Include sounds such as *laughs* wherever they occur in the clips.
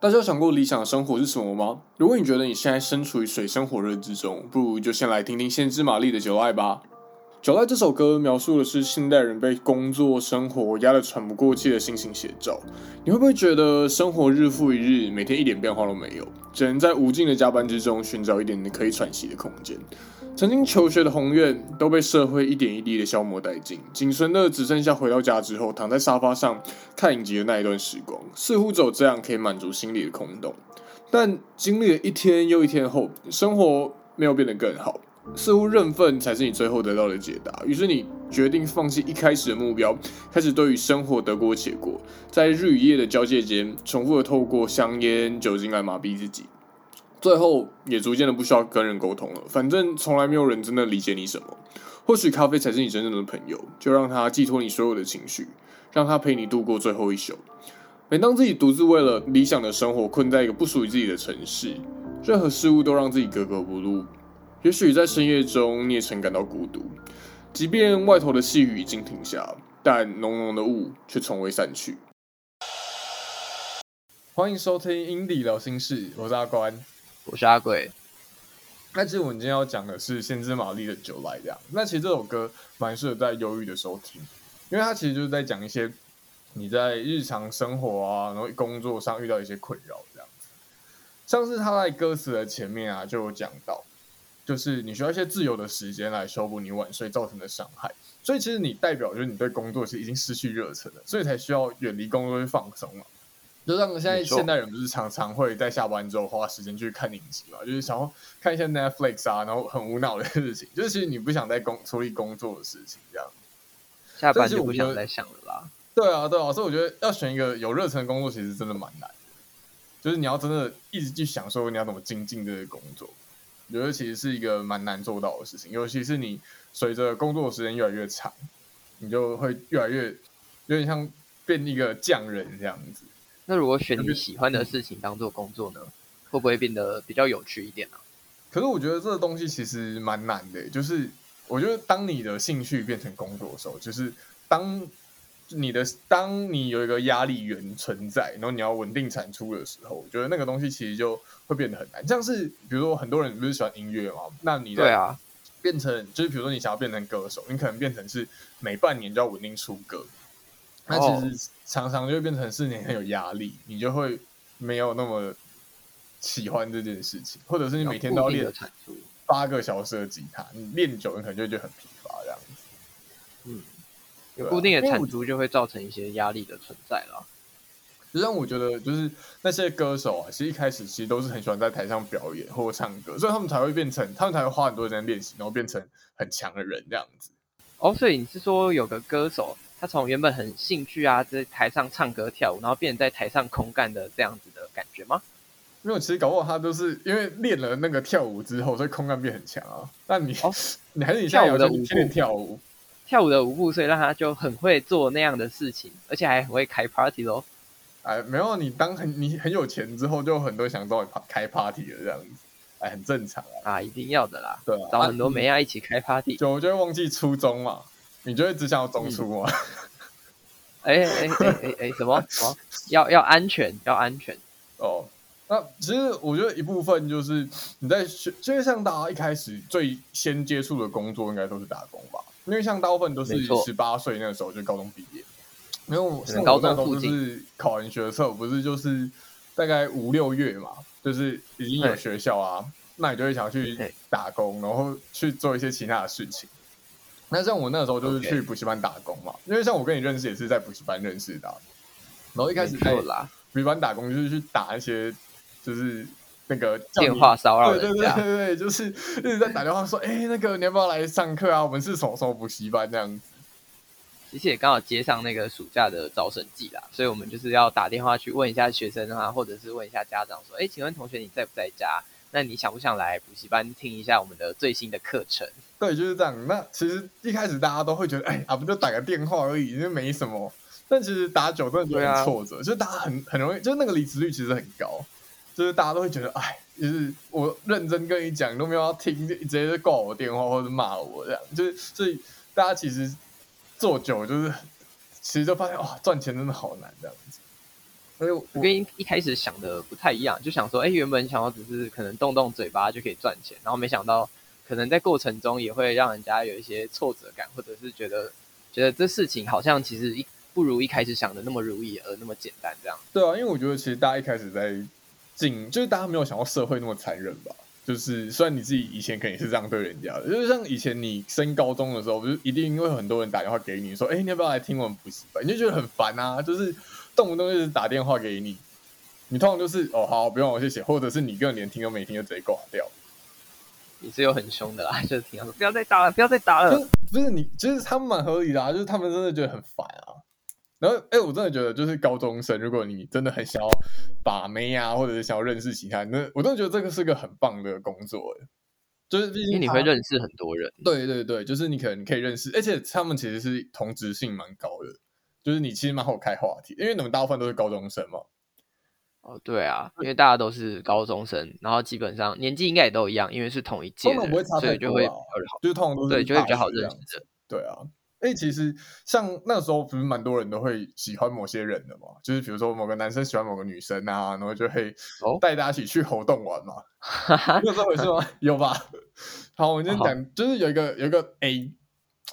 大家想过理想的生活是什么吗？如果你觉得你现在身处于水深火热之中，不如就先来听听先知玛丽的《酒爱》吧。《酒爱》这首歌描述的是现代人被工作生活压得喘不过气的心情写照。你会不会觉得生活日复一日，每天一点变化都没有，只能在无尽的加班之中寻找一点点可以喘息的空间？曾经求学的宏愿都被社会一点一滴的消磨殆尽，仅存的只剩下回到家之后躺在沙发上看影集的那一段时光，似乎只有这样可以满足心里的空洞。但经历了一天又一天后，生活没有变得更好，似乎认份才是你最后得到的解答。于是你决定放弃一开始的目标，开始对于生活得过且过，在日与夜的交界间，重复的透过香烟、酒精来麻痹自己。最后也逐渐的不需要跟人沟通了，反正从来没有人真的理解你什么。或许咖啡才是你真正的朋友，就让它寄托你所有的情绪，让它陪你度过最后一宿。每当自己独自为了理想的生活困在一个不属于自己的城市，任何事物都让自己格格不入。也许在深夜中你也曾感到孤独，即便外头的细雨已经停下，但浓浓的雾却从未散去。欢迎收听《indi 聊心事》，我是阿关。我是阿贵，那其实我们今天要讲的是先知玛丽的酒来这样。那其实这首歌蛮适合在忧郁的时候听，因为它其实就是在讲一些你在日常生活啊，然后工作上遇到一些困扰这样子。像是他在歌词的前面啊，就有讲到，就是你需要一些自由的时间来修补你晚睡造成的伤害。所以其实你代表就是你对工作是已经失去热忱了，所以才需要远离工作去放松嘛。就像现在现代人不是常常会在下班之后花时间去看影集嘛，就是想要看一下 Netflix 啊，然后很无脑的事情，就是其实你不想再工处理工作的事情这样，下班就不想再想了啦。对啊，对啊，所以我觉得要选一个有热忱的工作，其实真的蛮难的。就是你要真的一直去想说你要怎么精进这个工作，我觉得其实是一个蛮难做到的事情。尤其是你随着工作的时间越来越长，你就会越来越有点像变一个匠人这样子。那如果选你喜欢的事情当做工作呢，会不会变得比较有趣一点呢？可是我觉得这个东西其实蛮难的，就是我觉得当你的兴趣变成工作的时候，就是当你的当你有一个压力源存在，然后你要稳定产出的时候，我觉得那个东西其实就会变得很难。像是比如说很多人不是喜欢音乐嘛，那你对啊，变成就是比如说你想要变成歌手，你可能变成是每半年就要稳定出歌。那其实常常就会变成是你很有压力，你就会没有那么喜欢这件事情，或者是你每天都要练八个小时的吉他，你练久了可能就会觉得很疲乏这样子。嗯，有固定的产出就会造成一些压力的存在了。实际上，我觉得就是那些歌手啊，其实一开始其实都是很喜欢在台上表演或唱歌，所以他们才会变成，他们才会花很多时间练习，然后变成很强的人这样子。哦，所以你是说有个歌手？他从原本很兴趣啊，在台上唱歌跳舞，然后变成在台上空干的这样子的感觉吗？没有其实搞不好他都是因为练了那个跳舞之后，所以空干变很强啊。那你、哦、*laughs* 你还是你跳舞的舞步跳舞，跳舞的舞步，所以让他就很会做那样的事情，而且还很会开 party 咯。哎，没有，你当很你很有钱之后，就很多想找你开 party 了这样子，哎，很正常啊。啊，一定要的啦。对啊，找很多美亚一起开 party，就我就会忘记初衷嘛。你就会只想要中出吗？*laughs* 哎哎哎哎哎，什么？什么？要要安全，要安全哦。那其实我觉得一部分就是你在学，就像大家一开始最先接触的工作，应该都是打工吧？因为像大部分都是十八岁那个时候就高中毕业，没有像高中都是考完学测，不是就是大概五六月嘛，就是已经有学校啊，那你就会想要去打工，然后去做一些其他的事情。那像我那个时候就是去补习班打工嘛.因为像我跟你认识也是在补习班认识的，然后一开始在补习班打工就是去打一些就是那个电话骚扰，对对对对对，就是一直在打电话说，哎、欸，那个你要不要来上课啊？我们是什么什么补习班这样子。其实也刚好接上那个暑假的招生季啦，所以我们就是要打电话去问一下学生啊，或者是问一下家长说，哎、欸，请问同学你在不在家？那你想不想来补习班听一下我们的最新的课程？对，就是这样。那其实一开始大家都会觉得，哎，啊，不就打个电话而已，就没什么。但其实打久真的就很挫折，啊、就是大家很很容易，就是那个离职率其实很高，就是大家都会觉得，哎，就是我认真跟你讲，你都没有要听，就直接就挂我电话或者骂我这样。就是所以大家其实做久，就是其实就发现，哇，赚钱真的好难这样子。所以我跟一一开始想的不太一样，就想说，哎，原本想要只是可能动动嘴巴就可以赚钱，然后没想到可能在过程中也会让人家有一些挫折感，或者是觉得觉得这事情好像其实一不如一开始想的那么如意而那么简单这样。对啊，因为我觉得其实大家一开始在进，就是大家没有想到社会那么残忍吧。就是虽然你自己以前肯定是这样对人家的，就是像以前你升高中的时候，不是一定会有很多人打电话给你说，哎，你要不要来听我们补习班？你就觉得很烦啊，就是。动不动就是打电话给你，你通常就是哦好，不用我谢谢，或者是你根本连听都没听就直接挂掉。你是有很凶的啦，*laughs* 就是听他说不要再打了，不要再打了。就是、不是你，其实他们蛮合理的啊，就是他们真的觉得很烦啊。然后哎，我真的觉得就是高中生，如果你真的很想要把妹啊，或者是想要认识其他人，那我真的觉得这个是个很棒的工作，就是毕竟你会认识很多人。对对对，就是你可能可以认识，而且他们其实是同质性蛮高的。就是你其实蛮好开话题，因为你们大部分都是高中生嘛。哦，对啊，因为大家都是高中生，然后基本上年纪应该也都一样，因为是同一届的，不会差太多，所以就会好，就是通常都是对，就会比较好认识的。对啊，哎，其实像那时候不是蛮多人都会喜欢某些人的嘛，就是比如说某个男生喜欢某个女生啊，然后就会带大家一起去活动玩嘛。哦、有这回事吗？有吧？好，我们先讲，哦、就是有一个有一个 A，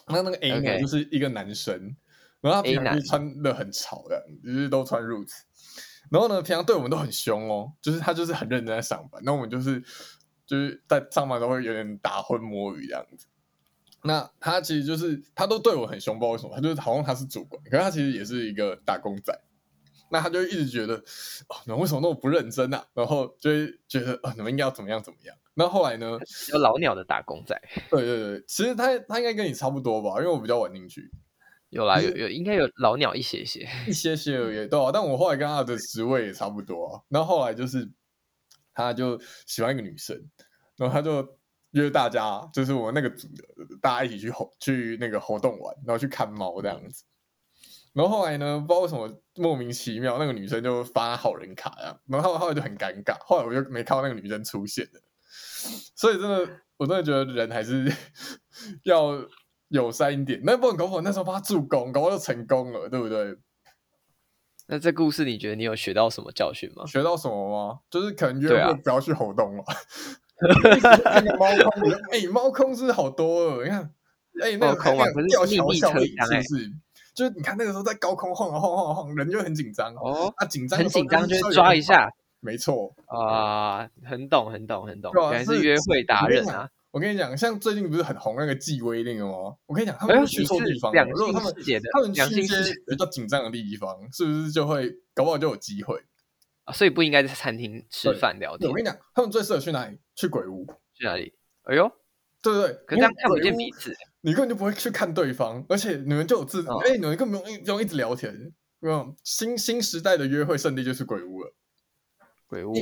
那那个 A 呢，就是一个男生。然后他平常就穿的很潮的，就是都穿 Roots。然后呢，平常对我们都很凶哦，就是他就是很认真在上班。那我们就是就是在上班都会有点打混摸鱼这样子。那他其实就是他都对我很凶，不知道为什么，他就是好像他是主管，可是他其实也是一个打工仔。那他就一直觉得哦，你们为什么那么不认真啊？然后就会觉得哦，你们应该要怎么样怎么样。那后来呢？有老鸟的打工仔。对对对，其实他他应该跟你差不多吧，因为我比较晚进去。有啦，有有应该有老鸟一些些，一些些而已，对啊。但我后来跟他的职位也差不多啊。然后后来就是，他就喜欢一个女生，然后他就约大家，就是我那个组的，大家一起去活去那个活动玩，然后去看猫这样子。然后后来呢，不知道为什么莫名其妙，那个女生就发好人卡呀，然后后来就很尴尬。后来我就没看到那个女生出现了。*laughs* 所以真的，我真的觉得人还是 *laughs* 要。友善一点，那不能搞不好那时候帮他助攻，搞不好就成功了，对不对？那这故事你觉得你有学到什么教训吗？学到什么吗？就是可能约会不要去活动了。那个猫空，哎、欸，猫空是好多了，你看，哎、欸，那个空啊，可是吊桥效应是不是？就是你看那个时候在高空晃啊晃晃晃，人就很紧张哦，啊，紧张，很紧张就抓一下，没错啊，很懂，很懂，很懂，原来是约会达人啊。我跟你讲，像最近不是很红那个纪威那个吗？我跟你讲，他们去错地方，如果他们他们去一些比较紧张的地方，是不是就会搞不好就有机会啊？所以不应该在餐厅吃饭聊天。我跟你讲，他们最适合去哪里？去鬼屋？去哪里？哎呦，对对对，可是这样看不见彼此，你根本就不会去看对方，而且你们就有自哎，你们根本不用用一直聊天。有新新时代的约会圣地就是鬼屋了，鬼屋。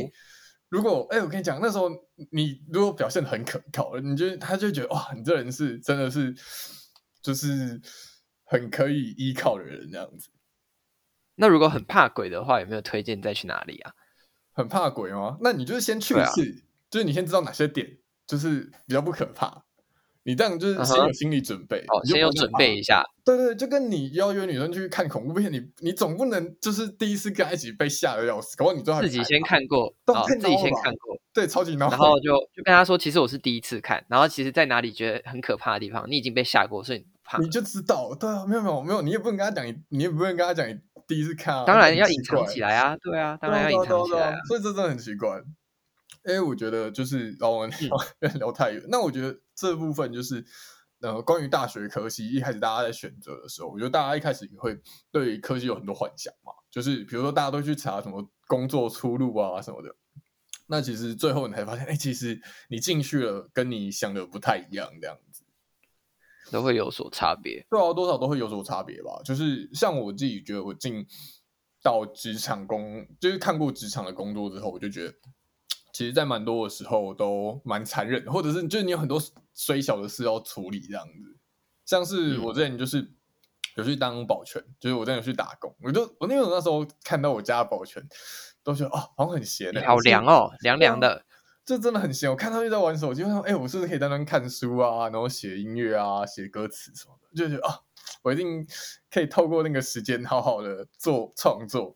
如果哎、欸，我跟你讲，那时候你如果表现得很可靠，你就他就觉得哇，你这人是真的是就是很可以依靠的人这样子。那如果很怕鬼的话，有没有推荐再去哪里啊？很怕鬼吗？那你就是先去一次，啊、就是你先知道哪些点就是比较不可怕。你这样就是先有心理准备，哦，先有准备一下。对对，就跟你邀约女生去看恐怖片，你你总不能就是第一次跟她一起被吓得要死，搞不好你最后自己先看过，自己先看过，对，超级闹。然后就就跟她说，其实我是第一次看，然后其实在哪里觉得很可怕的地方，你已经被吓过，所以你怕，你就知道。对啊，没有没有没有，你也不能跟她讲，你也不能跟她讲你第一次看啊。当然要隐藏起来啊，对啊，当然要隐藏起来。所以这真的很奇怪。哎，我觉得就是让我们聊太远，那我觉得这部分就是。呃，关于大学科系，一开始大家在选择的时候，我觉得大家一开始也会对科系有很多幻想嘛，就是比如说大家都去查什么工作出路啊什么的，那其实最后你才发现，哎，其实你进去了，跟你想的不太一样，这样子都会有所差别。对啊，多少都会有所差别吧。就是像我自己觉得，我进到职场工，就是看过职场的工作之后，我就觉得。其实，在蛮多的时候都蛮残忍的，或者是就是你有很多虽小的事要处理这样子。像是我之前就是有去当保全，嗯、就是我真的有去打工，我就我那个那时候看到我家的保全，都觉得哦，好像很闲的，好凉哦，凉凉的，这真的很闲。我看他们在玩手机，我说哎，我是不是可以在那边看书啊，然后写音乐啊，写歌词什么的，就觉得啊、哦，我一定可以透过那个时间好好的做创作。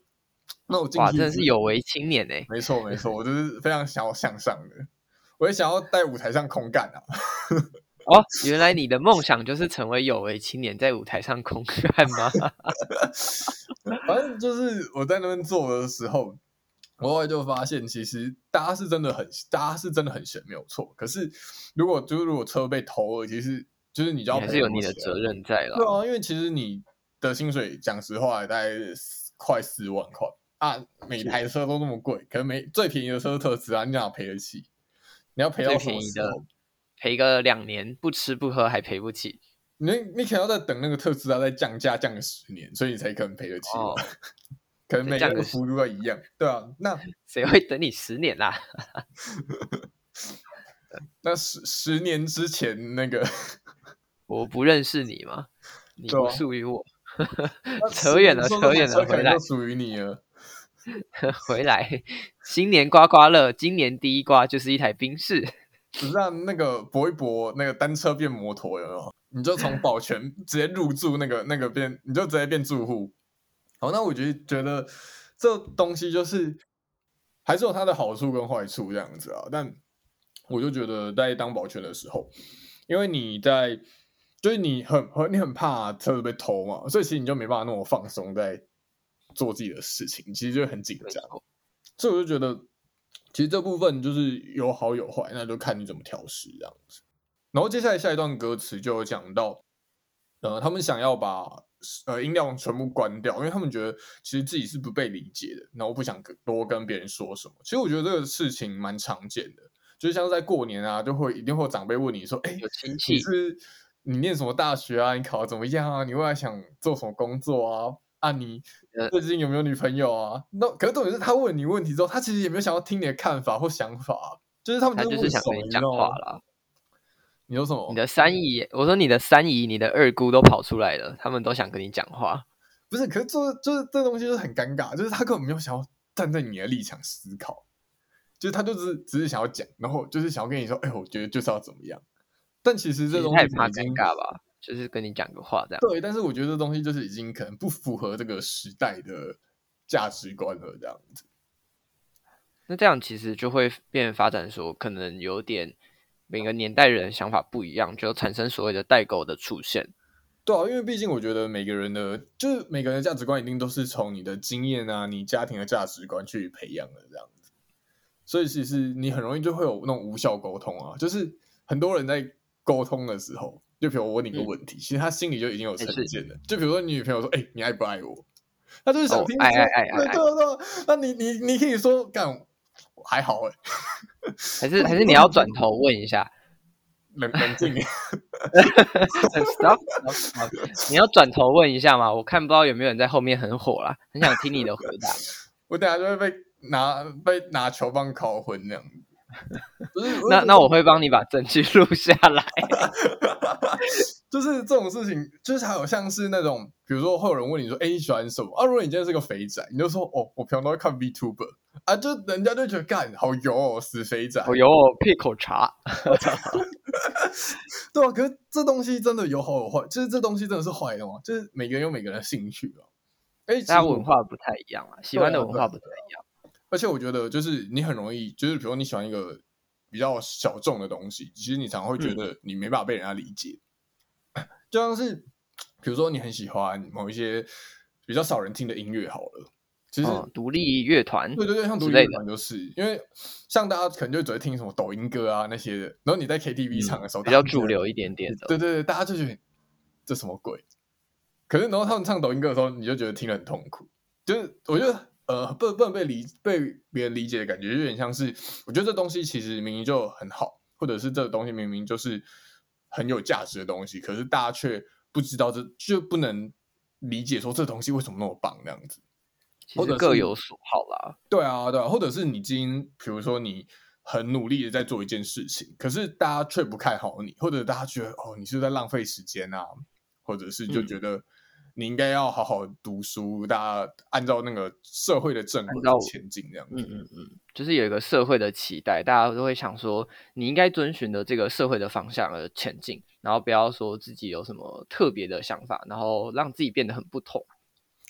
那我真的是有为青年哎！没错没错，我就是非常想要向上的，我也想要在舞台上空干啊。哦，原来你的梦想就是成为有为青年，在舞台上空干吗？*laughs* 反正就是我在那边做的时候，我后来就发现，其实大家是真的很，大家是真的很闲，没有错。可是如果就是如果车被偷了，其实就是你就要还是有你的责任在了。对啊，因为其实你的薪水，讲实话，大概快四万块啊，每台车都那么贵，可能每最便宜的车是特斯拉，你哪赔得起？你要赔到什么时候？赔个两年不吃不喝还赔不起，你你可能要再等那个特斯拉再降价降个十年，所以你才可能赔得起。哦、*laughs* 可能每个幅度都一样，对啊。那谁会等你十年啦？*laughs* 那十十年之前那个，我不认识你吗？你不属于我。*laughs* 扯远了，扯远了，回来属于你了。*laughs* 回来，新年刮刮乐，今年第一刮就是一台宾士。只让那个搏一搏，那个单车变摩托有没有？你就从保全 *laughs* 直接入住那个那个变，你就直接变住户。好，那我觉得觉得这东西就是还是有它的好处跟坏处这样子啊。但我就觉得在当保全的时候，因为你在就是你很很你很怕车子被偷嘛，所以其实你就没办法那么放松在做自己的事情，其实就很紧张。所以我就觉得。其实这部分就是有好有坏，那就看你怎么调试这样子。然后接下来下一段歌词就有讲到，呃，他们想要把呃音量全部关掉，因为他们觉得其实自己是不被理解的，然后不想多跟别人说什么。其实我觉得这个事情蛮常见的，就像在过年啊，就会一定会有长辈问你说：“哎，有亲戚，你是你念什么大学啊？你考的怎么样啊？你未来想做什么工作啊？”啊，你最近有没有女朋友啊？那可是重点是他问你问题之后，他其实也没有想要听你的看法或想法，就是他们就，是想跟你讲话啦。你说什么？你的三姨，我说你的三姨、你的二姑都跑出来了，他们都想跟你讲话。不是，可是做就是这东西就是很尴尬，就是他根本没有想要站在你的立场思考，就是他就是只是想要讲，然后就是想要跟你说，哎，我觉得就是要怎么样。但其实这东西太怕尴尬吧。就是跟你讲个话这样。对，但是我觉得这东西就是已经可能不符合这个时代的价值观了，这样子。那这样其实就会变发展说，可能有点每个年代人想法不一样，就产生所谓的代沟的出现。对啊，因为毕竟我觉得每个人的，就是每个人的价值观一定都是从你的经验啊、你家庭的价值观去培养的这样子。所以其实你很容易就会有那种无效沟通啊，就是很多人在沟通的时候。就比如我问你个问题，嗯、其实他心里就已经有成见了。就比如说你女朋友说：“哎、欸，你爱不爱我？”他就是想听你说。哦、爱爱爱爱爱。对对对，那你你你可以说干，还好哎。还是还是你要 *laughs* 转头问一下，冷冷静点。Stop, stop, stop. 你要转头问一下嘛？我看不到有没有人在后面很火啦，很想听你的回答。*laughs* 我等下就会被拿被拿球棒烤昏那样。*laughs* 那那我会帮你把证据录下来。*laughs* 就是这种事情，就是还有像是那种，比如说会有人问你说：“哎，你喜欢什么？”啊，如果你今天是个肥仔，你就说：“哦，我平常都会看 VTuber 啊。”就人家就觉得干好油哦，死肥仔，好油哦，配口茶。*laughs* 对啊，可是这东西真的有好有坏，就是这东西真的是坏的吗？就是每个人有每个人的兴趣啊。哎，大家文化不太一样啊，喜欢的文化不太一样。而且我觉得，就是你很容易，就是比如说你喜欢一个比较小众的东西，其实你常常会觉得你没办法被人家理解。嗯、*coughs* 就像是，比如说你很喜欢某一些比较少人听的音乐，好了，其实、哦、独立乐团，对对对，像独立乐团就是，因为像大家可能就只会听什么抖音歌啊那些的，然后你在 KTV 唱的时候、嗯、比较主流一点点的，对对对，大家就觉得这什么鬼？可是然后他们唱抖音歌的时候，你就觉得听得很痛苦，就是我觉得。呃，不不能被理被别人理解的感觉，就有点像是，我觉得这东西其实明明就很好，或者是这个东西明明就是很有价值的东西，可是大家却不知道这就不能理解说这东西为什么那么棒那样子，或者各有所好啦。对啊，对啊，或者是你今天比如说你很努力的在做一件事情，可是大家却不看好你，或者大家觉得哦你是在浪费时间啊，或者是就觉得。嗯你应该要好好读书，大家按照那个社会的正轨前进，这样子。嗯嗯嗯，就是有一个社会的期待，大家都会想说，你应该遵循的这个社会的方向而前进，然后不要说自己有什么特别的想法，然后让自己变得很不同。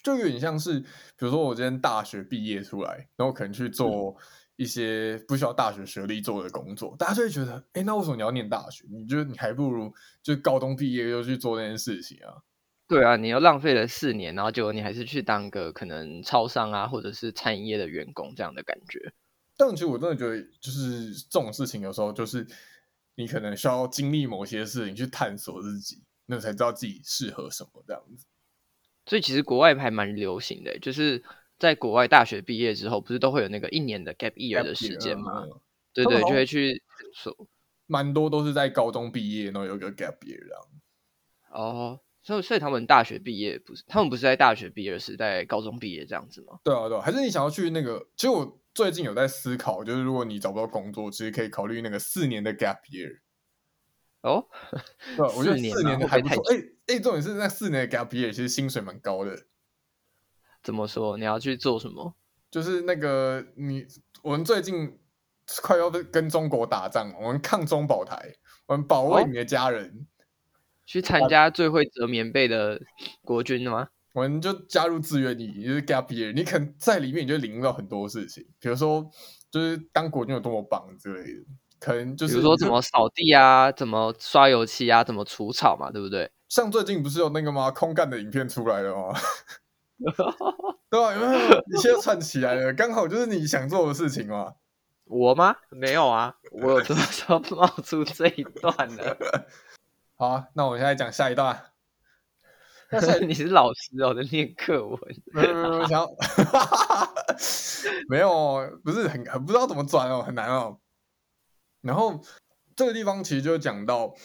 就有点像是，比如说我今天大学毕业出来，然后可能去做一些不需要大学学历做的工作，嗯、大家就会觉得，哎，那为什么你要念大学？你觉得你还不如就高中毕业就去做那件事情啊？对啊，你又浪费了四年，然后结果你还是去当个可能超商啊，或者是餐饮业的员工这样的感觉。但其实我真的觉得，就是这种事情有时候就是你可能需要经历某些事情去探索自己，那才知道自己适合什么这样子。所以其实国外还蛮流行的，就是在国外大学毕业之后，不是都会有那个一年的 gap year 的时间吗？嗯、对对，就会去说，蛮多都是在高中毕业，然后有一个 gap year 这样。哦。所以，所以他们大学毕业不是，他们不是在大学毕业，是在高中毕业这样子吗？对啊，对啊，还是你想要去那个？其实我最近有在思考，就是如果你找不到工作，其实可以考虑那个四年的 gap year。哦，*laughs* 对，我觉得四年的还不错。哎哎、欸，重点是那四年的 gap year 其实薪水蛮高的。怎么说？你要去做什么？就是那个你，我们最近快要跟中国打仗，我们抗中保台，我们保卫你的家人。哦去参加最会折棉被的国军了吗？我们就加入志愿役，就是 gap year。你可能在里面，你就领悟到很多事情，比如说，就是当国军有多么棒之类的。可能就是比如说怎么扫地啊，怎么刷油漆啊，怎么除草嘛，对不对？*laughs* 像最近不是有那个吗？空干的影片出来了吗？*laughs* *laughs* 对吧？有没有？一切串起来了，刚好就是你想做的事情嘛。我吗？没有啊，我有什么时候冒出这一段的？好啊，那我现在讲下一段。*laughs* 但是你是老师哦，在念课文。*laughs* 没有没有没有，想 *laughs* 没有，不是很很不知道怎么转哦，很难哦。然后这个地方其实就讲到，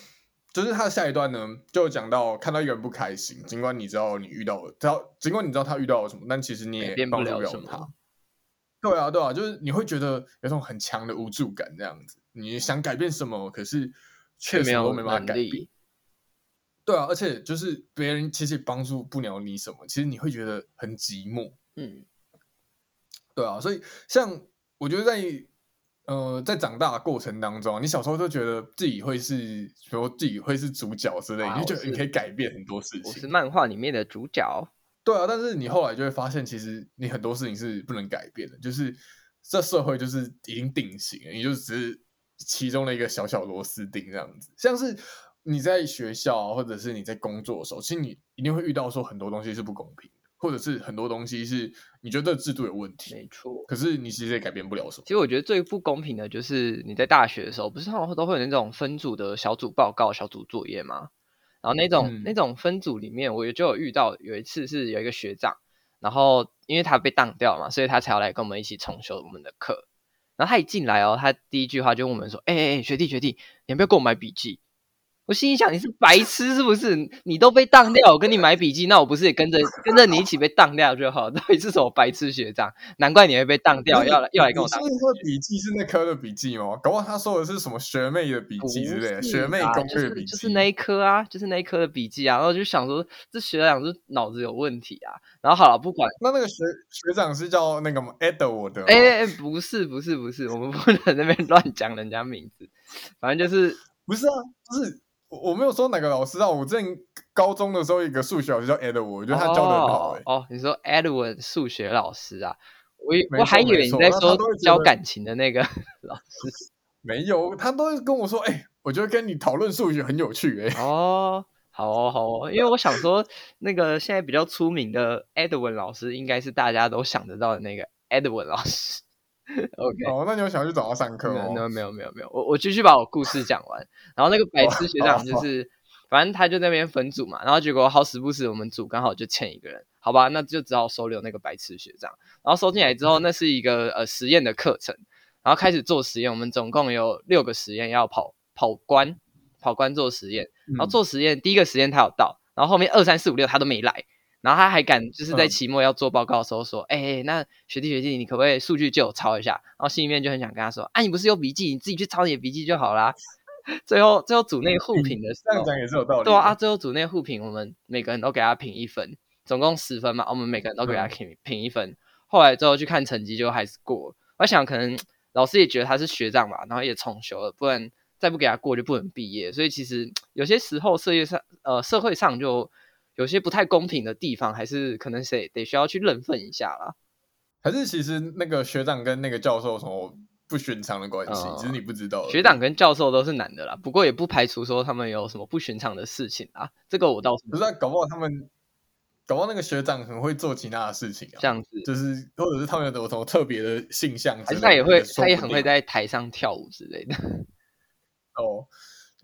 就是他的下一段呢，就讲到看到一个人不开心，尽管你知道你遇到了，只要尽管你知道他遇到了什么，但其实你也帮不了他。对啊对啊，就是你会觉得有种很强的无助感，这样子。你想改变什么，可是确实都没办法改变。对啊，而且就是别人其实帮助不了你什么，其实你会觉得很寂寞。嗯，对啊，所以像我觉得在呃在长大的过程当中，你小时候就觉得自己会是，比如说自己会是主角之类，你就觉得你可以改变很多事情。我是漫画里面的主角。对啊，但是你后来就会发现，其实你很多事情是不能改变的，就是这社会就是已经定型了，你就只是其中的一个小小螺丝钉这样子，像是。你在学校啊，或者是你在工作的时候，其实你一定会遇到说很多东西是不公平的，或者是很多东西是你觉得制度有问题。没错，可是你其实也改变不了什么。其实我觉得最不公平的就是你在大学的时候，不是通常都会有那种分组的小组报告、小组作业吗？然后那种、嗯、那种分组里面，我也就有遇到有一次是有一个学长，然后因为他被当掉嘛，所以他才要来跟我们一起重修我们的课。然后他一进来哦，他第一句话就问我们说：“哎哎哎，学弟学弟，你要不要给我买笔记？”我心里想，你是白痴是不是？你都被当掉，我跟你买笔记，那我不是也跟着跟着你一起被当掉就好？到底是什么白痴学长？难怪你会被当掉，要来要来跟我当。你说的笔记是那科的笔记吗？搞不好他说的是什么学妹的笔记之类的，学妹攻略笔记，就是那一科啊，就是那一科的笔记啊。然后就想说，这学长是脑子有问题啊。然后好了，不管那那个学学长是叫那个吗？Edward 的？哎哎哎，不是不是不是，我们不能在那边乱讲人家名字。反正就是不是啊，不是。我没有说哪个老师啊，我之前高中的时候一个数学老师叫 Edward，我觉得他教的很好，欸。哦，你说 Edward 数学老师啊？我我还以为你在说教感情的那个 *laughs* 老师。*laughs* 没有，他都会跟我说，哎，欸，我觉得跟你讨论数学很有趣，欸，哎。哦，好哦，好哦，因为我想说，那个现在比较出名的 Edward 老师，应该是大家都想得到的那个 Edward 老师。OK，哦，那你有想要去找他上课吗？没有，没有，没有，没有。我我继续把我故事讲完。然后那个白痴学长就是，反正他就在那边分组嘛。然后结果好死不死，我们组刚好就欠一个人，好吧，那就只好收留那个白痴学长。然后收进来之后，那是一个呃实验的课程，然后开始做实验。我们总共有六个实验要跑跑关，跑关做实验。然后做实验，第一个实验他有到，然后后面二三四五六他都没来。然后他还敢就是在期末要做报告的时候说：“哎、嗯欸，那学弟学弟，你可不可以数据借我抄一下？”然后心里面就很想跟他说：“啊，你不是有笔记，你自己去抄你的笔记就好啦。”最后最后组内互评的时候，这样讲也是有道理。对啊，最后组内互评，我们每个人都给他评一分，总共十分嘛，我们每个人都给他评评一分。后来最后去看成绩，就还是过。我想可能老师也觉得他是学长吧，然后也重修了，不然再不给他过就不能毕业。所以其实有些时候，社会上呃社会上就。有些不太公平的地方，还是可能谁得需要去认分一下啦。还是其实那个学长跟那个教授有什么不寻常的关系，其实你不知道。学长跟教授都是男的啦，不过也不排除说他们有什么不寻常的事情啊。这个我倒是不知道，搞不好他们。搞不好那个学长很会做其他的事情啊，这样子就是，或者是他们有什么特别的性向，还是他也会，他也很会在台上跳舞之类的。*laughs* 哦，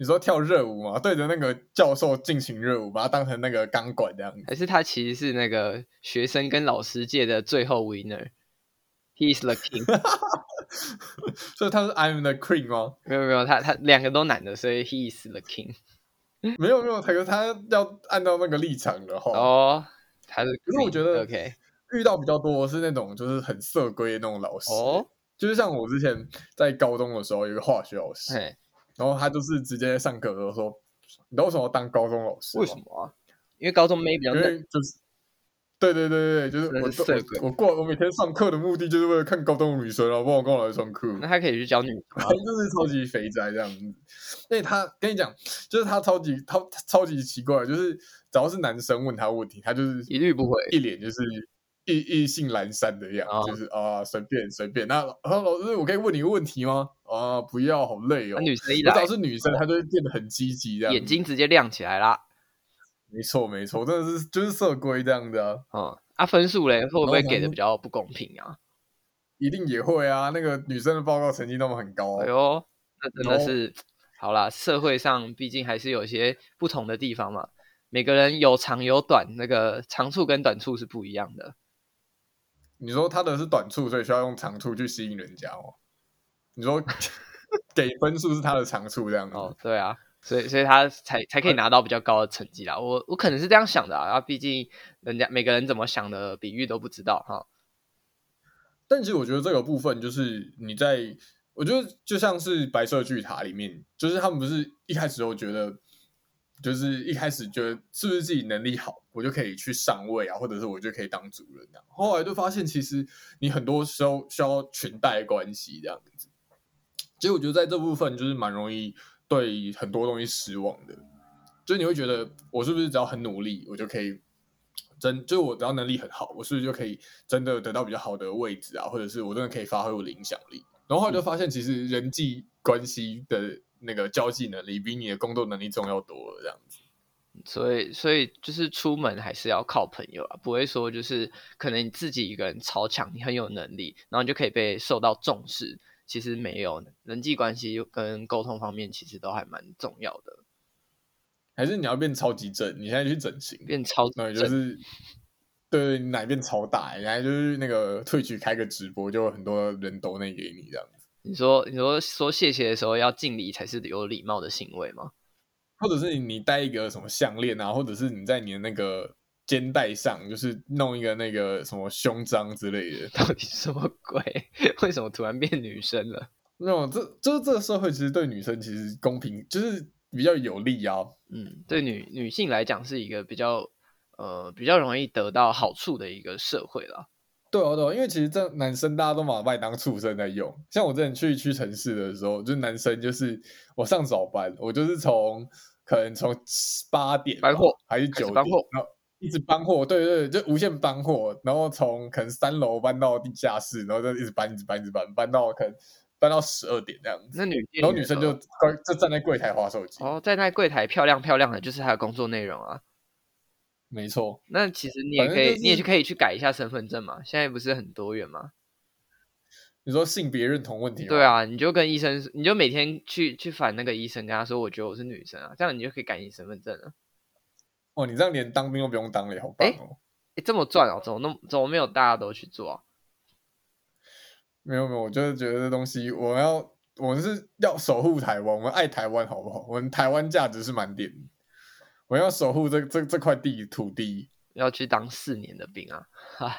你说跳热舞吗？对着那个教授进行热舞，把他当成那个钢管这样子。还是他其实是那个学生跟老师界的最后 winner，he is the king。*laughs* 所以他是 I'm the queen 吗？没有没有，他他两个都男的，所以 he is the king。*laughs* 没有没有，他说他要按照那个立场的话哦，还是可是我觉得，OK，遇到比较多是那种就是很色龟的那种老师哦，就是像我之前在高中的时候有个化学老师，然后他就是直接上课的时候说，你知道为什么要当高中老师？为什么啊？因为高中妹比较嫩，就是。对对对对对，就是我是我我过我每天上课的目的就是为了看高中的女生，然后帮我跟我来上课。那他可以去教女生，*laughs* 就是超级肥宅这样子。因为他跟你讲，就是他超级他超级奇怪，就是只要是男生问他问题，他就是一律不回，一脸就是意意兴阑珊的样就是啊随便随便。那老师，我可以问你个问题吗？啊，不要，好累哦。女生一来，只要是女生，她就会变得很积极，这样眼睛直接亮起来啦。没错没错，真的是就是色龟这样的啊。嗯，啊分数嘞会不会给的比较不公平啊？一定也会啊。那个女生的报告成绩那么很高，啊，哎呦，那真的是好啦。社会上毕竟还是有些不同的地方嘛。每个人有长有短，那个长处跟短处是不一样的。你说他的是短处，所以需要用长处去吸引人家哦。你说 *laughs* 给分数是他的长处这样子？哦，对啊。所以，所以他才才可以拿到比较高的成绩啦。我我可能是这样想的啊，毕竟人家每个人怎么想的比喻都不知道哈。但其实我觉得这个部分就是你在，我觉得就像是白色巨塔里面，就是他们不是一开始都觉得，就是一开始觉得是不是自己能力好，我就可以去上位啊，或者是我就可以当主人啊。后来就发现，其实你很多时候需要裙带关系这样子。其实我觉得在这部分就是蛮容易。对很多东西失望的，就是你会觉得我是不是只要很努力，我就可以真，就是我只要能力很好，我是不是就可以真的得到比较好的位置啊？或者是我真的可以发挥我的影响力？然后后来就发现，其实人际关系的那个交际能力比你的工作能力重要多了，这样子。所以，所以就是出门还是要靠朋友啊，不会说就是可能你自己一个人超强，你很有能力，然后你就可以被受到重视。其实没有人际关系跟沟通方面，其实都还蛮重要的。还是你要变超级正？你现在去整形，变超级正，就是对你，奶变超大，然后就是那个退去开个直播，就很多人抖内给你这样子。你说，你说说谢谢的时候要敬礼才是有礼貌的行为吗？或者是你你戴一个什么项链啊，或者是你在你的那个。肩带上就是弄一个那个什么胸章之类的，到底什么鬼？*laughs* 为什么突然变女生了？没有，这就是这个社会其实对女生其实公平，就是比较有利啊。嗯，对女女性来讲是一个比较呃比较容易得到好处的一个社会啦。对哦，对哦，因为其实这男生大家都把麦当畜生在用。像我之前去屈臣氏的时候，就是男生就是我上早班，我就是从可能从八点搬货还是九点搬货。一直搬货，对对对，就无限搬货，然后从可能三楼搬到地下室，然后就一直搬，一直搬，一直搬，搬到可能搬到十二点这样子。那女，然后女生就就站在柜台划手机。哦，在那柜台漂亮漂亮的，就是她的工作内容啊。没错。那其实你也可以，就是、你也去可以去改一下身份证嘛。现在不是很多元吗？你说性别认同问题？对啊，你就跟医生，你就每天去去烦那个医生，跟他说，我觉得我是女生啊，这样你就可以改你身份证了。哦，你这样连当兵都不用当了，好棒哦！哎，这么赚哦，怎么那怎么没有大家都去做啊？没有没有，我就是觉得这东西，我要我们是要守护台湾，我们爱台湾，好不好？我们台湾价值是满点，我要守护这这这块地土地，要去当四年的兵啊！*laughs*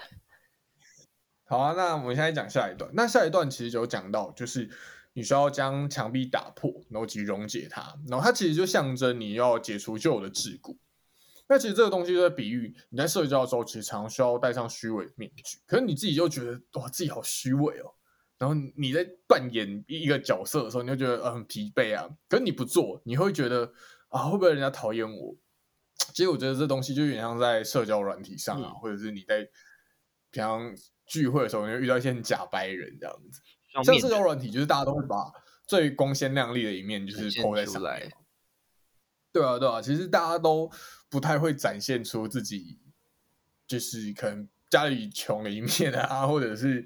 好啊，那我们现在讲下一段。那下一段其实就有讲到，就是你需要将墙壁打破，然后及溶解它，然后它其实就象征你要解除旧的桎梏。那其实这个东西就在比喻你在社交的时候，其实常需要戴上虚伪面具。可是你自己就觉得哇，自己好虚伪哦。然后你在扮演一个角色的时候，你就觉得很疲惫啊。可是你不做，你会觉得啊，会不会人家讨厌我？其实我觉得这东西就有点像在社交软体上啊，嗯、或者是你在平常聚会的时候，你会遇到一些很假掰人这样子。像社交软体，就是大家都会把最光鲜亮丽的一面就是 po 在上面。对啊，对啊，其实大家都不太会展现出自己，就是可能家里穷的一面啊，或者是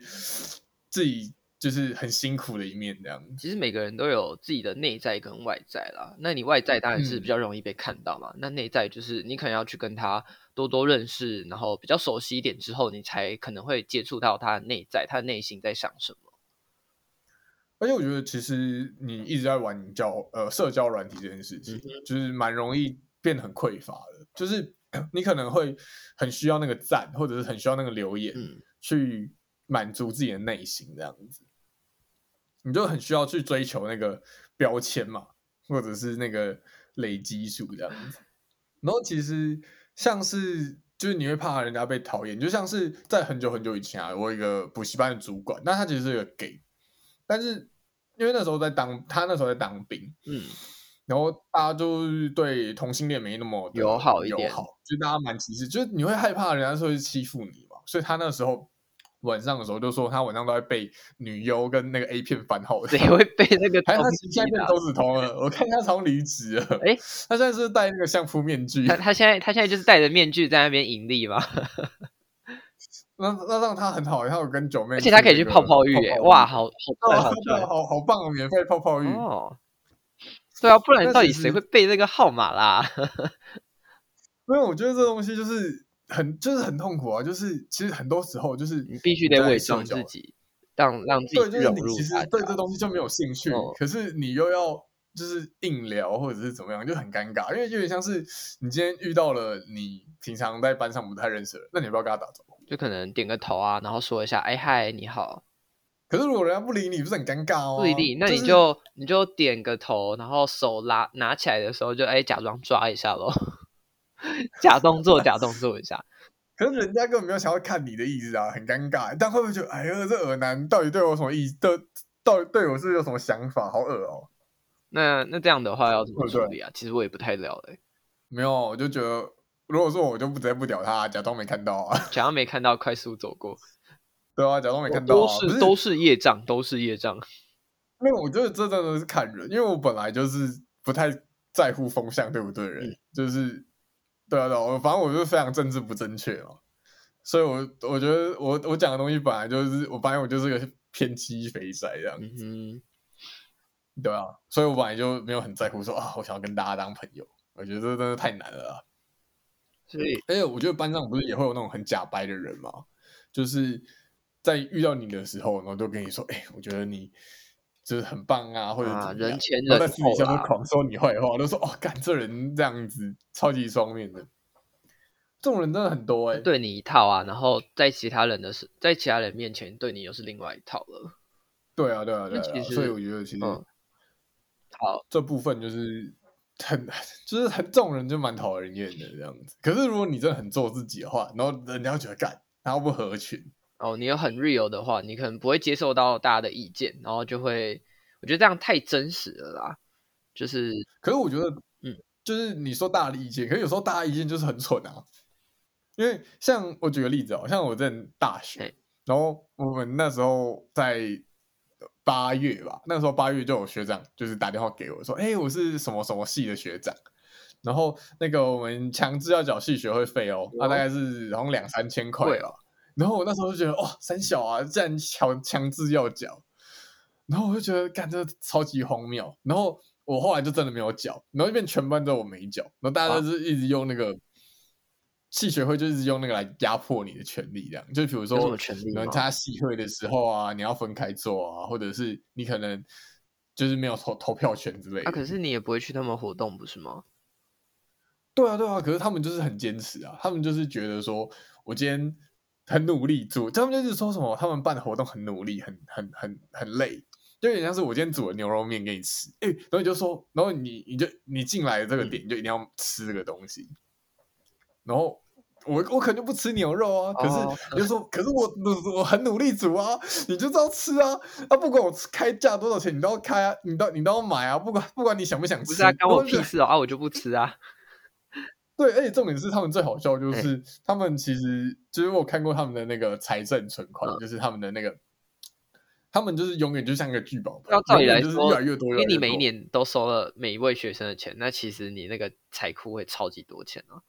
自己。就是很辛苦的一面，这样。其实每个人都有自己的内在跟外在啦。那你外在当然是比较容易被看到嘛。嗯、那内在就是你可能要去跟他多多认识，然后比较熟悉一点之后，你才可能会接触到他的内在，他的内心在想什么。而且我觉得，其实你一直在玩交呃社交软体这件事情，嗯、就是蛮容易变得很匮乏的。就是 *clears throat* 你可能会很需要那个赞，或者是很需要那个留言，嗯、去满足自己的内心，这样子。你就很需要去追求那个标签嘛，或者是那个累积数这样子。然后其实像是就是你会怕人家被讨厌，就像是在很久很久以前啊，我有一个补习班的主管，那他其实是一个 gay，但是因为那时候在当他那时候在当兵，嗯，然后大家就对同性恋没那么友好一点，友好，就大家蛮歧视，就是你会害怕人家说会欺负你嘛，所以他那时候。晚上的时候就说他晚上都在背女优跟那个 A 片番号，谁会背那个？*laughs* 还有他现在变手指头了，我看他从离职了。哎、欸，他现在是戴那个相扑面具。他他现在他现在就是戴着面具在那边盈利吗？*laughs* 那那让他很好，他有跟九妹，而且他可以去泡泡浴，哎，哇，好好好好好棒，免费泡泡浴。哦，对啊，不然到底谁会背那个号码啦？*laughs* 因为我觉得这东西就是。很就是很痛苦啊！就是其实很多时候就是你必须得伪装自己，让让自己。对，就是你其实对这东西就没有兴趣，哦、可是你又要就是硬聊或者是怎么样，就很尴尬。因为有点像是你今天遇到了你平常在班上不太认识的，那你要不要跟他打招呼？就可能点个头啊，然后说一下“哎嗨，你好”。可是如果人家不理你，不是很尴尬哦？不一定，那你就、就是、你就点个头，然后手拉拿起来的时候就哎假装抓一下喽。*laughs* 假动作，假动作一下。*laughs* 可是人家根本没有想要看你的意思啊，很尴尬。但会不会觉得，哎呀，这耳男到底对我有什么意思？对，到底对我是有什么想法？好恶哦。那那这样的话要怎么处理啊？其实我也不太了解。没有，我就觉得，如果说我就不直接不屌他，假装没看到啊，假装没看到，快速走过。*laughs* 对啊，假装没看到，啊，都是，是都是业障，都是业障。因为我觉得这真的是看人，因为我本来就是不太在乎风向对不对人，嗯、就是。对啊，对啊，反正我就是非常政治不正确嘛，所以我我觉得我我讲的东西本来就是我发现我就是个偏激肥宅这样子，嗯、对啊，所以我本来就没有很在乎说啊，我想要跟大家当朋友，我觉得这真的太难了啦。所以，而且我觉得班上不是也会有那种很假掰的人嘛，就是在遇到你的时候，然后就跟你说，哎，我觉得你。就是很棒啊，或者人前人后，私底下都狂说你坏话，都说哦，干这人这样子超级双面的，这种人真的很多哎、欸，对你一套啊，然后在其他人的是在其他人面前对你又是另外一套了。对啊，对啊，对啊，所以我觉得其实、嗯、好这部分就是很 *laughs* 就是很这种人就蛮讨人厌的这样子。可是如果你真的很做自己的话，然后人家觉得干，然后不合群。哦，你有很 real 的话，你可能不会接受到大家的意见，然后就会，我觉得这样太真实了啦。就是，可是我觉得，嗯，就是你说大家的意见，可是有时候大家意见就是很蠢啊。因为像我举个例子哦，像我在大学，然后我们那时候在八月吧，那时候八月就有学长就是打电话给我说，哎，我是什么什么系的学长，然后那个我们强制要缴系学会费哦，那、大概是然后两三千块了。然后我那时候就觉得，哇，三小啊，竟然强强制要缴，然后我就觉得，干，这超级荒谬。然后我后来就真的没有缴，然后就变全班都我没缴，然后大家都是一直用那个系学会，就一直用那个来压迫你的权利，这样。就比如说，你们参加系会的时候啊，你要分开坐啊，或者是你可能就是没有投投票权之类的。啊，可是你也不会去他们活动，不是吗？对啊，对啊，可是他们就是很坚持啊，他们就是觉得说我今天。很努力做，他们就是说什么，他们办的活动很努力，很很很很累，就有点像是我今天煮了牛肉面给你吃，哎、欸，然后你就说，然后你你就你进来的这个点，你就一定要吃这个东西，嗯、然后我我可能就不吃牛肉啊，可是你就说，哦、可是我我很努力煮啊，你就知道吃啊，啊，不管我开价多少钱，你都要开啊，你都你都要买啊，不管不管你想不想吃，不是啊，关我屁事哦，啊，我就不吃啊。对，而且重点是他们最好笑，就是他们其实就是我看过他们的那个财政存款，嗯、就是他们的那个，他们就是永远就像一个聚宝盆，要照理来说，就是越来越多，因为你每一年都收了每一位学生的钱，那其实你那个财库会超级多钱啊。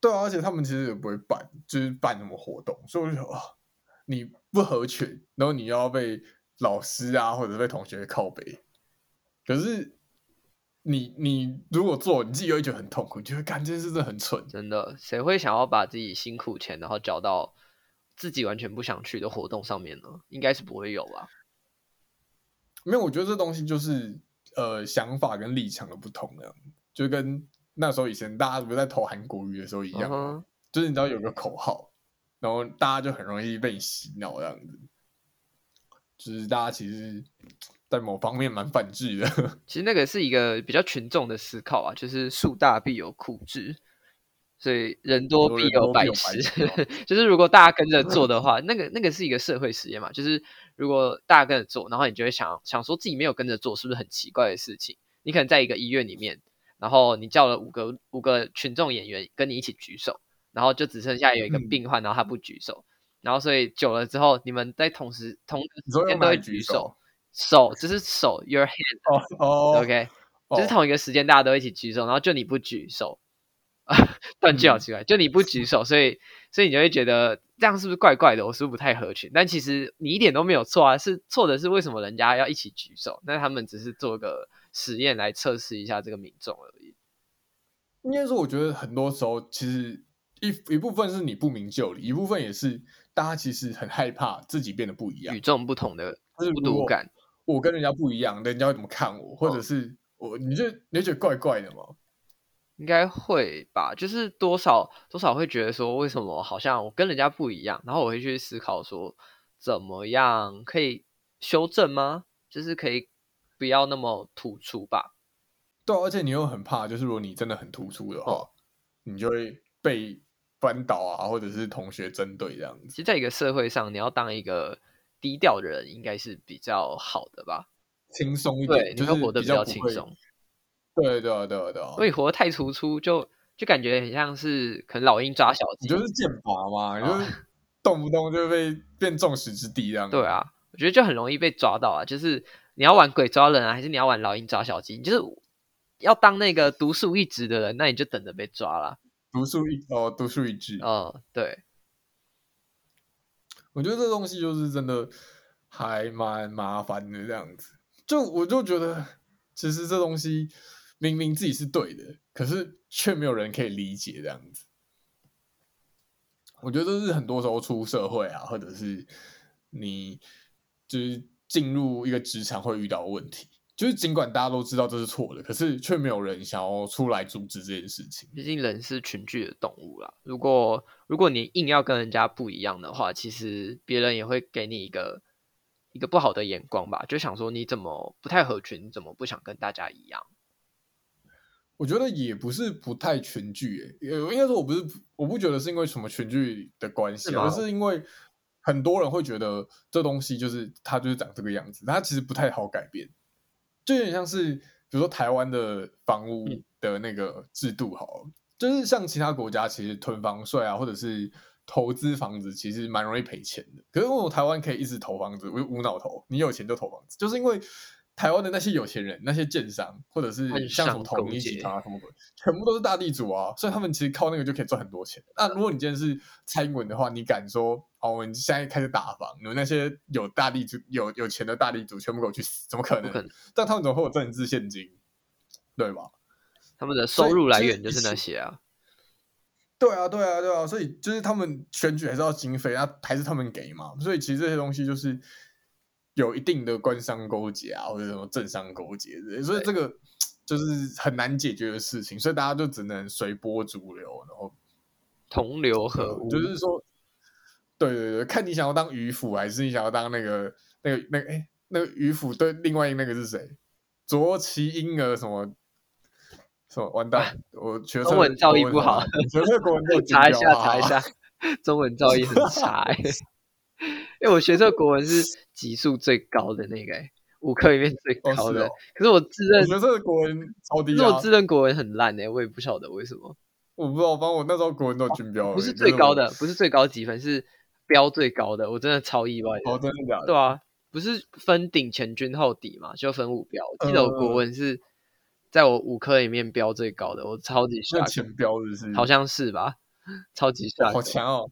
对啊，而且他们其实也不会办，就是办什么活动，所以我就说，你不合群，然后你要被老师啊或者被同学靠背，可是。你你如果做，你自己又会觉得很痛苦，就会感觉这件事真的很蠢。真的，谁会想要把自己辛苦钱，然后交到自己完全不想去的活动上面呢？应该是不会有吧？没有，我觉得这东西就是呃想法跟立场的不同的，就跟那时候以前大家不是在投韩国瑜的时候一样，uh huh. 就是你知道有个口号，然后大家就很容易被洗脑这样子，就是大家其实。在某方面蛮反智的，*laughs* 其实那个是一个比较群众的思考啊，就是树大必有枯枝，所以人多必有白痴。*laughs* 就是如果大家跟着做的话，那个那个是一个社会实验嘛，就是如果大家跟着做，然后你就会想想说自己没有跟着做，是不是很奇怪的事情？你可能在一个医院里面，然后你叫了五个五个群众演员跟你一起举手，然后就只剩下有一个病患，然后他不举手，然后所以久了之后，你们在同时同时间都会举手。手，这是手，your hand 哦 ok 就是同一个时间大家都一起举手，然后就你不举手，*laughs* 断句好奇怪，就你不举手，所以所以你就会觉得这样是不是怪怪的？我是不是不太合群？但其实你一点都没有错啊，是错的是为什么人家要一起举手？那他们只是做个实验来测试一下这个民众而已。应该说，我觉得很多时候其实一一部分是你不明就里，一部分也是大家其实很害怕自己变得不一样，与众不同的孤独感。我跟人家不一样，人家会怎么看我？或者是我，你就你就觉得怪怪的吗？应该会吧，就是多少多少会觉得说，为什么好像我跟人家不一样？然后我会去思考说，怎么样可以修正吗？就是可以不要那么突出吧？对，而且你又很怕，就是如果你真的很突出的话，哦、你就会被班导啊，或者是同学针对这样子。其实在一个社会上，你要当一个。低调的人应该是比较好的吧，轻松一点，对，你会活得比较轻松。对对对对，所以活得太突出，就就感觉很像是可能老鹰抓小 *laughs* 鸡，你就是剑拔嘛，你就是 *laughs* 动不动就被变众矢之的这样。对啊，我觉得就很容易被抓到啊，就是你要玩鬼抓人啊，还是你要玩老鹰抓小鸡？你就是要当那个独树一帜的人，那你就等着被抓了。独树一哦，独树一帜，哦，对。我觉得这东西就是真的还蛮麻烦的，这样子，就我就觉得，其实这东西明明自己是对的，可是却没有人可以理解这样子。我觉得这是很多时候出社会啊，或者是你就是进入一个职场会遇到的问题。就是尽管大家都知道这是错的，可是却没有人想要出来阻止这件事情。毕竟人是群居的动物啦，如果如果你硬要跟人家不一样的话，其实别人也会给你一个一个不好的眼光吧，就想说你怎么不太合群，你怎么不想跟大家一样？我觉得也不是不太群聚，诶，应该说我不是我不觉得是因为什么群聚的关系，而是，是因为很多人会觉得这东西就是它就是长这个样子，它其实不太好改变。就有点像是，比如说台湾的房屋的那个制度，好，嗯、就是像其他国家，其实囤房税啊，或者是投资房子，其实蛮容易赔钱的。可是为什么台湾可以一直投房子，无无脑投，你有钱就投房子，就是因为。台湾的那些有钱人，那些建商，或者是像什么统一集团啊什么的，全部都是大地主啊，所以他们其实靠那个就可以赚很多钱。那如果你今天是蔡英文的话，你敢说哦，我们现在开始打房，你们那些有大地主、有有钱的大地主全部给我去死？怎么可能？可能但他们怎么会有政治现金？对吧？他们的收入来源就是那些啊。对啊，对啊，对啊，所以就是他们选举还是要经费，那还是他们给嘛。所以其实这些东西就是。有一定的官商勾结啊，或者什么政商勾结之类，所以这个就是很难解决的事情，所以大家就只能随波逐流，然后同流合污。就是说，对对对，看你想要当渔夫，还是你想要当那个那个那个哎那个渔夫？对，另外那个是谁？卓其婴儿什么什么？完蛋，我学中文造诣不好，学测国文再查一下查一下，*laughs* 中文造诣很差 *laughs* 哎。因为我学测国文是级数最高的那个、欸，五科里面最高的。哦哦、可是我自认学测国文超低、啊，可是我自认国文很烂哎、欸，我也不晓得为什么。我不知道，反正我那时候国文都均标、哦，不是最高的，不是最高级分，是标最高的，我真的超意外的。哦，真的假的？对啊，不是分顶、前均、后底嘛，就分五标。我记得我国文是在我五科里面标最高的，我超级帅。前标是不是？好像是吧？超级帅，好强哦！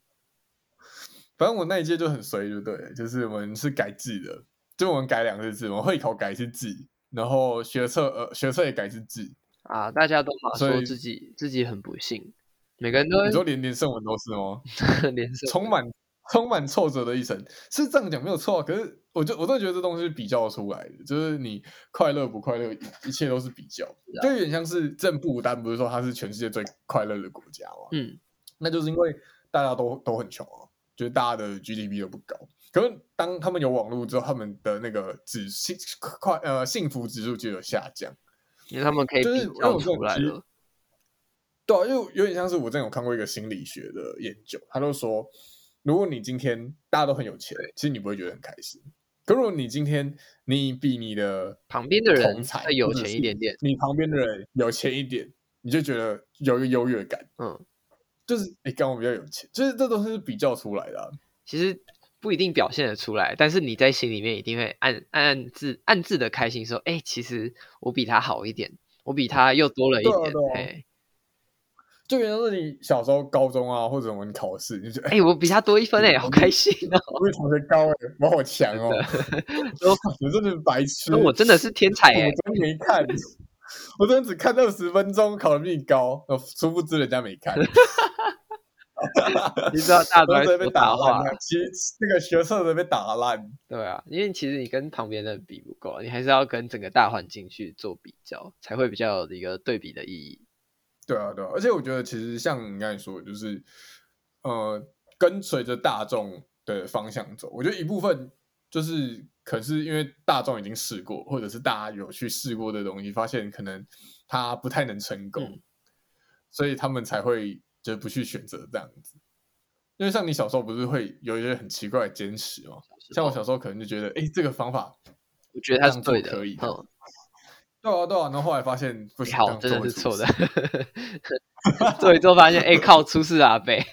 反正我那一届就很衰，就对，就是我们是改制的，就我们改两个字，我们会考改是字，然后学测呃学测也改是字。啊！大家都嘛说自己自己很不幸，每个人都你说连连胜文都是吗？*laughs* 连胜充满充满挫折的一生是这样讲没有错，可是我就我真的觉得这东西是比较出来的，就是你快乐不快乐，一切都是比较，就有点像是正不丹，不是说它是全世界最快乐的国家嘛？嗯，那就是因为大家都都很穷啊，就是大家的 GDP 都不高，可是当他们有网络之后，他们的那个指幸快呃幸福指数就有下降。因为他们可以比较出来了，对啊，因为有点像是我之前有看过一个心理学的研究，他就说，如果你今天大家都很有钱，其实你不会觉得很开心。可如果你今天你比你的旁边的人再有钱一点点，你旁边的人有钱一点，你就觉得有一个优越感。嗯，就是你刚我比较有钱，就是这都是比较出来的啊。其实。不一定表现得出来，但是你在心里面一定会暗暗暗自暗自的开心，说：“哎、欸，其实我比他好一点，我比他又多了一点。对啊对啊”哎，就比如说你小时候高中啊，或者我们考试，你就觉得：“哎、欸，我比他多一分哎，好开心哦！”我比同学高哎，我好强哦！我真的是白痴，我真的是天才哎！我真没看，我真的只看二十分钟，考的比你高，殊不知人家没看。*laughs* *laughs* 你知道大多都被打烂，其实那个学测都被打烂。对啊，因为其实你跟旁边的比不够，你还是要跟整个大环境去做比较，才会比较有一个对比的意义。对啊，对啊，而且我觉得其实像你刚才说的，就是呃，跟随着大众的方向走。我觉得一部分就是，可是因为大众已经试过，或者是大家有去试过的东西，发现可能它不太能成功，嗯、所以他们才会。就是不去选择这样子，因为像你小时候不是会有一些很奇怪的坚持吗？像我小时候可能就觉得，哎、欸，这个方法，我觉得它是对的，可以的。对啊，对啊，然后后来发现不行，好，真的是错的。做一做发现，哎、欸，靠，出事啊，被。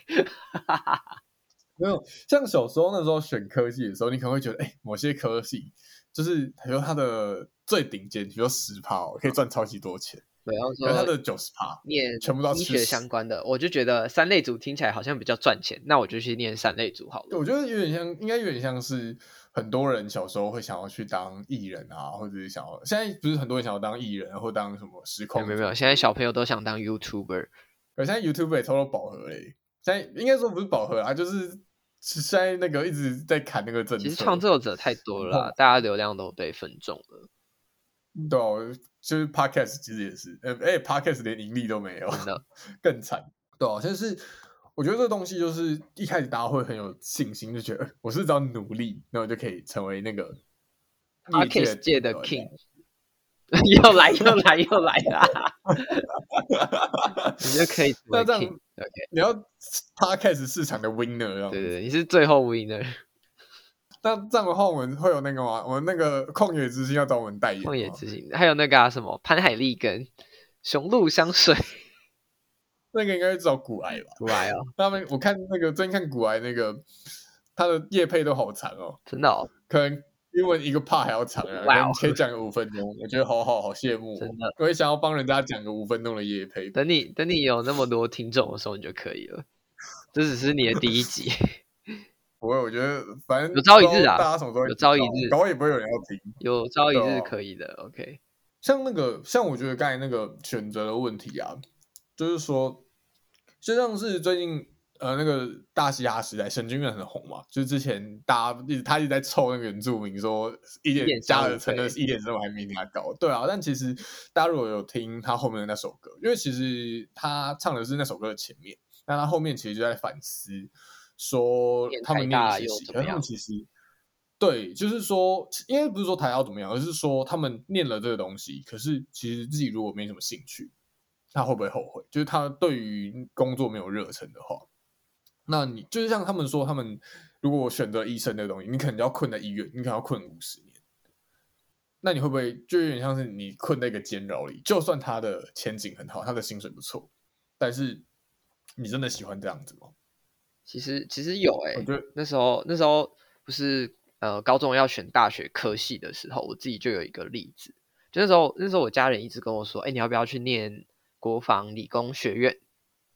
没有，像小时候那时候选科技的时候，你可能会觉得，哎、欸，某些科系就是比如它的最顶尖，比如十趴，可以赚超级多钱。对，然后说他的九十趴念全部都是医学相关的，我就觉得三类组听起来好像比较赚钱，那我就去念三类组好了。我觉得有点像，应该有点像是很多人小时候会想要去当艺人啊，或者是想要现在不是很多人想要当艺人，或当什么时空？没有没有，现在小朋友都想当 YouTuber，可现在 YouTuber 也偷偷饱和嘞。现在应该说不是饱和啊，就是现在那个一直在砍那个政策。其实创作者太多了，*laughs* 大家流量都被分众了。对、啊，就是 Podcast 其实也是，呃，哎，Podcast 连盈利都没有，更惨。对啊，就是我觉得这个东西就是一开始大家会很有信心，就觉得我是只要努力，那我就可以成为那个 Podcast 界的 King。*laughs* 又来又来又来啦！你就可以成为 King。OK，你要 Podcast 市场的 Winner，对对对，你是最后 Winner。那这样的话，我们会有那个吗？我们那个旷野之心要找我们代言。旷野之心还有那个、啊、什么潘海利跟雄鹿香水，那个应该是找古埃吧？古埃哦，*laughs* 他们我看那个最近看古埃那个，他的夜配都好长哦，真的哦，可能英文一个 part 还要长啊，可以讲个五分钟，我觉得好好好羡慕、哦，真的，我也想要帮人家讲个五分钟的夜配。等你等你有那么多听众的时候，你就可以了。这只是你的第一集。不会，我觉得反正有朝一日啊，大家什么时候有朝一日，搞也不会有人要听。有朝一日可以的，OK。像那个，像我觉得刚才那个选择的问题啊，就是说，就像是最近呃那个大嘻哈时代，神经元很红嘛，就是之前大家一直他一直在凑那个原住民说一点加了成的一点之后还没比他高，对啊。但其实大家如果有听他后面的那首歌，因为其实他唱的是那首歌的前面，那他后面其实就在反思。说他们念实习，可是他们其实对，就是说，因为不是说台大怎么样，而是说他们念了这个东西，可是其实自己如果没什么兴趣，他会不会后悔？就是他对于工作没有热忱的话，那你就是像他们说，他们如果选择医生这个东西，你可能要困在医院，你可能要困五十年，那你会不会就有点像是你困在一个监牢里？就算他的前景很好，他的薪水不错，但是你真的喜欢这样子吗？其实其实有哎、欸，我觉得那时候那时候不是呃高中要选大学科系的时候，我自己就有一个例子，就那时候那时候我家人一直跟我说，哎、欸，你要不要去念国防理工学院？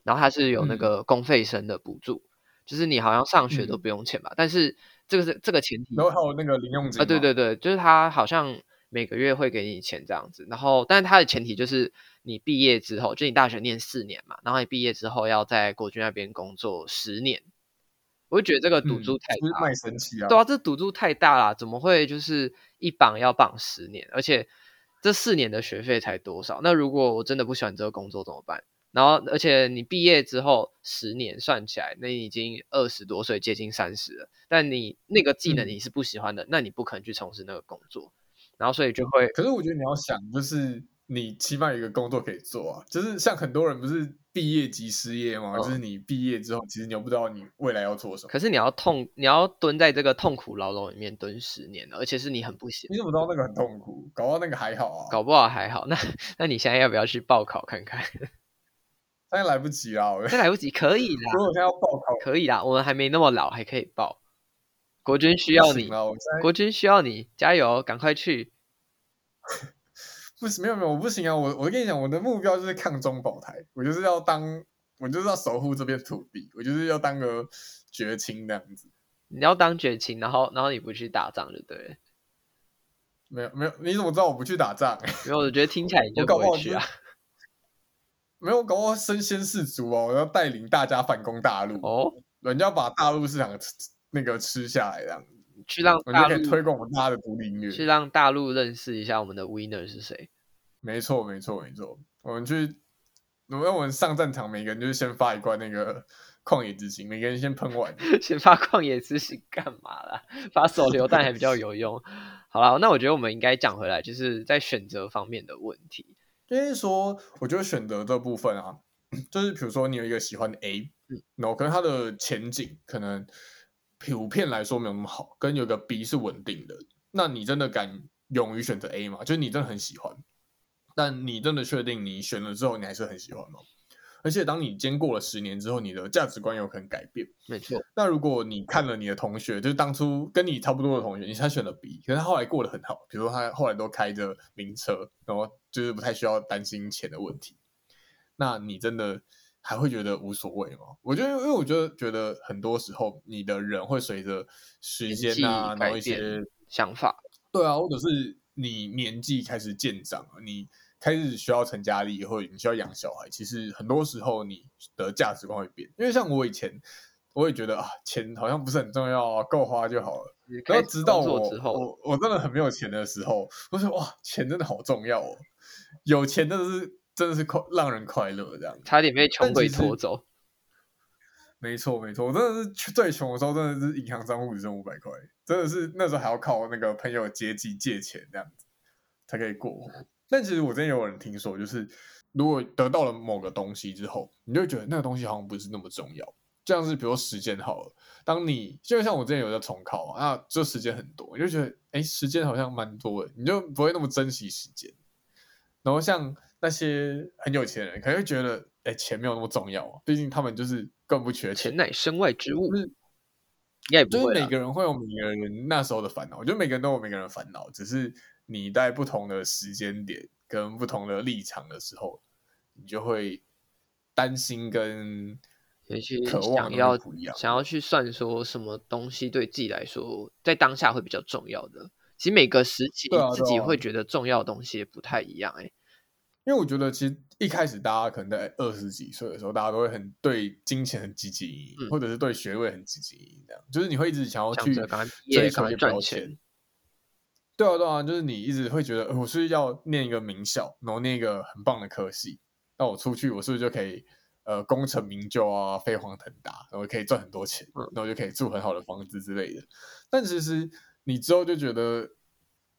然后它是有那个公费生的补助，嗯、就是你好像上学都不用钱吧？嗯、但是这个是这个前提，然后还有那个零用金啊，对对对，就是他好像每个月会给你钱这样子。然后，但是它的前提就是你毕业之后，就你大学念四年嘛，然后你毕业之后要在国军那边工作十年。我就觉得这个赌注太大，嗯、卖身契啊！对啊，这赌注太大了，怎么会就是一绑要绑十年？而且这四年的学费才多少？那如果我真的不喜欢这个工作怎么办？然后，而且你毕业之后十年算起来，那你已经二十多岁，接近三十了。但你那个技能你是不喜欢的，嗯、那你不可能去从事那个工作。然后，所以就会。可是我觉得你要想，就是你起码有一个工作可以做啊。就是像很多人不是毕业即失业嘛？嗯、就是你毕业之后，其实你又不知道你未来要做什么。可是你要痛，你要蹲在这个痛苦牢笼里面蹲十年，而且是你很不喜。你怎么知道那个很痛苦？搞不好那个还好啊。搞不好还好。那那你现在要不要去报考看看？*laughs* 现在来不及啦，现在来不及，可以啦。如果我现在要报考，可以啦。我们还没那么老，还可以报。国军需要你，国军需要你，加油，赶快去。*laughs* 不行，没有没有，我不行啊！我我跟你讲，我的目标就是抗中保台，我就是要当，我就是要守护这片土地，我就是要当个绝情那样子。你要当绝情，然后然后你不去打仗就对了。没有没有，你怎么知道我不去打仗？没有我觉得听起来你就不会去啊。*laughs* 没有搞我身先士卒哦！我要带领大家反攻大陆哦，人家把大陆市场吃那个吃下来，这样去让大陆可以推广我们大家的独立音乐，去让大陆认识一下我们的 winner 是谁。没错，没错，没错。我们去，我们我们上战场，每个人就是先发一罐那个旷野之心，每个人先喷完，*laughs* 先发旷野之心干嘛啦？*laughs* 发手榴弹还比较有用。好了，那我觉得我们应该讲回来，就是在选择方面的问题。就是说，我觉得选择这部分啊，*clears throat* 就是比如说你有一个喜欢的 A，然后可能它的前景可能普遍来说没有那么好，跟有个 B 是稳定的，那你真的敢勇于选择 A 吗？就是你真的很喜欢，但你真的确定你选了之后你还是很喜欢吗？而且当你经过了十年之后，你的价值观有可能改变。没错。那如果你看了你的同学，就是当初跟你差不多的同学，你才选了 B，可是他后来过得很好，比如说他后来都开着名车，然后就是不太需要担心钱的问题，那你真的还会觉得无所谓吗？我觉得，因为我觉得觉得很多时候你的人会随着时间啊，然后一些想法，对啊，或者是你年纪开始渐长，你。开始需要成家立业，或者你需要养小孩，其实很多时候你的价值观会变。因为像我以前，我也觉得啊，钱好像不是很重要啊，够花就好了。然后直到我我我真的很没有钱的时候，我说哇，钱真的好重要哦，有钱真的是真的是快让人快乐这样。差点被穷鬼拖走。*laughs* 没错没错，我真的是最穷的时候，真的是银行账户只剩五百块，真的是那时候还要靠那个朋友接济借钱这样子才可以过活。但其实我之前有人听说，就是如果得到了某个东西之后，你就会觉得那个东西好像不是那么重要。这样是比如说时间好了，当你就像我之前有在重考啊，那这时间很多，你就觉得哎，时间好像蛮多的，你就不会那么珍惜时间。然后像那些很有钱的人，可能会觉得哎，钱没有那么重要啊，毕竟他们就是更不缺钱，钱乃身外之物。就是，应该就是每个人会有每个人那时候的烦恼，我觉得每个人都有每个人的烦恼，只是。你在不同的时间点跟不同的立场的时候，你就会担心跟渴望想要想要去算说什么东西对自己来说在当下会比较重要的。其实每个时期自己会觉得重要的东西也不太一样哎、欸。因为我觉得其实一开始大家可能在二十几岁的时候，大家都会很对金钱很积极，嗯、或者是对学位很积极，这样就是你会一直想要去追求赚钱。对啊，对啊，就是你一直会觉得，我是要念一个名校，然后念一个很棒的科系，那我出去，我是不是就可以呃功成名就啊，飞黄腾达，然后可以赚很多钱，然后就可以住很好的房子之类的。但其实你之后就觉得，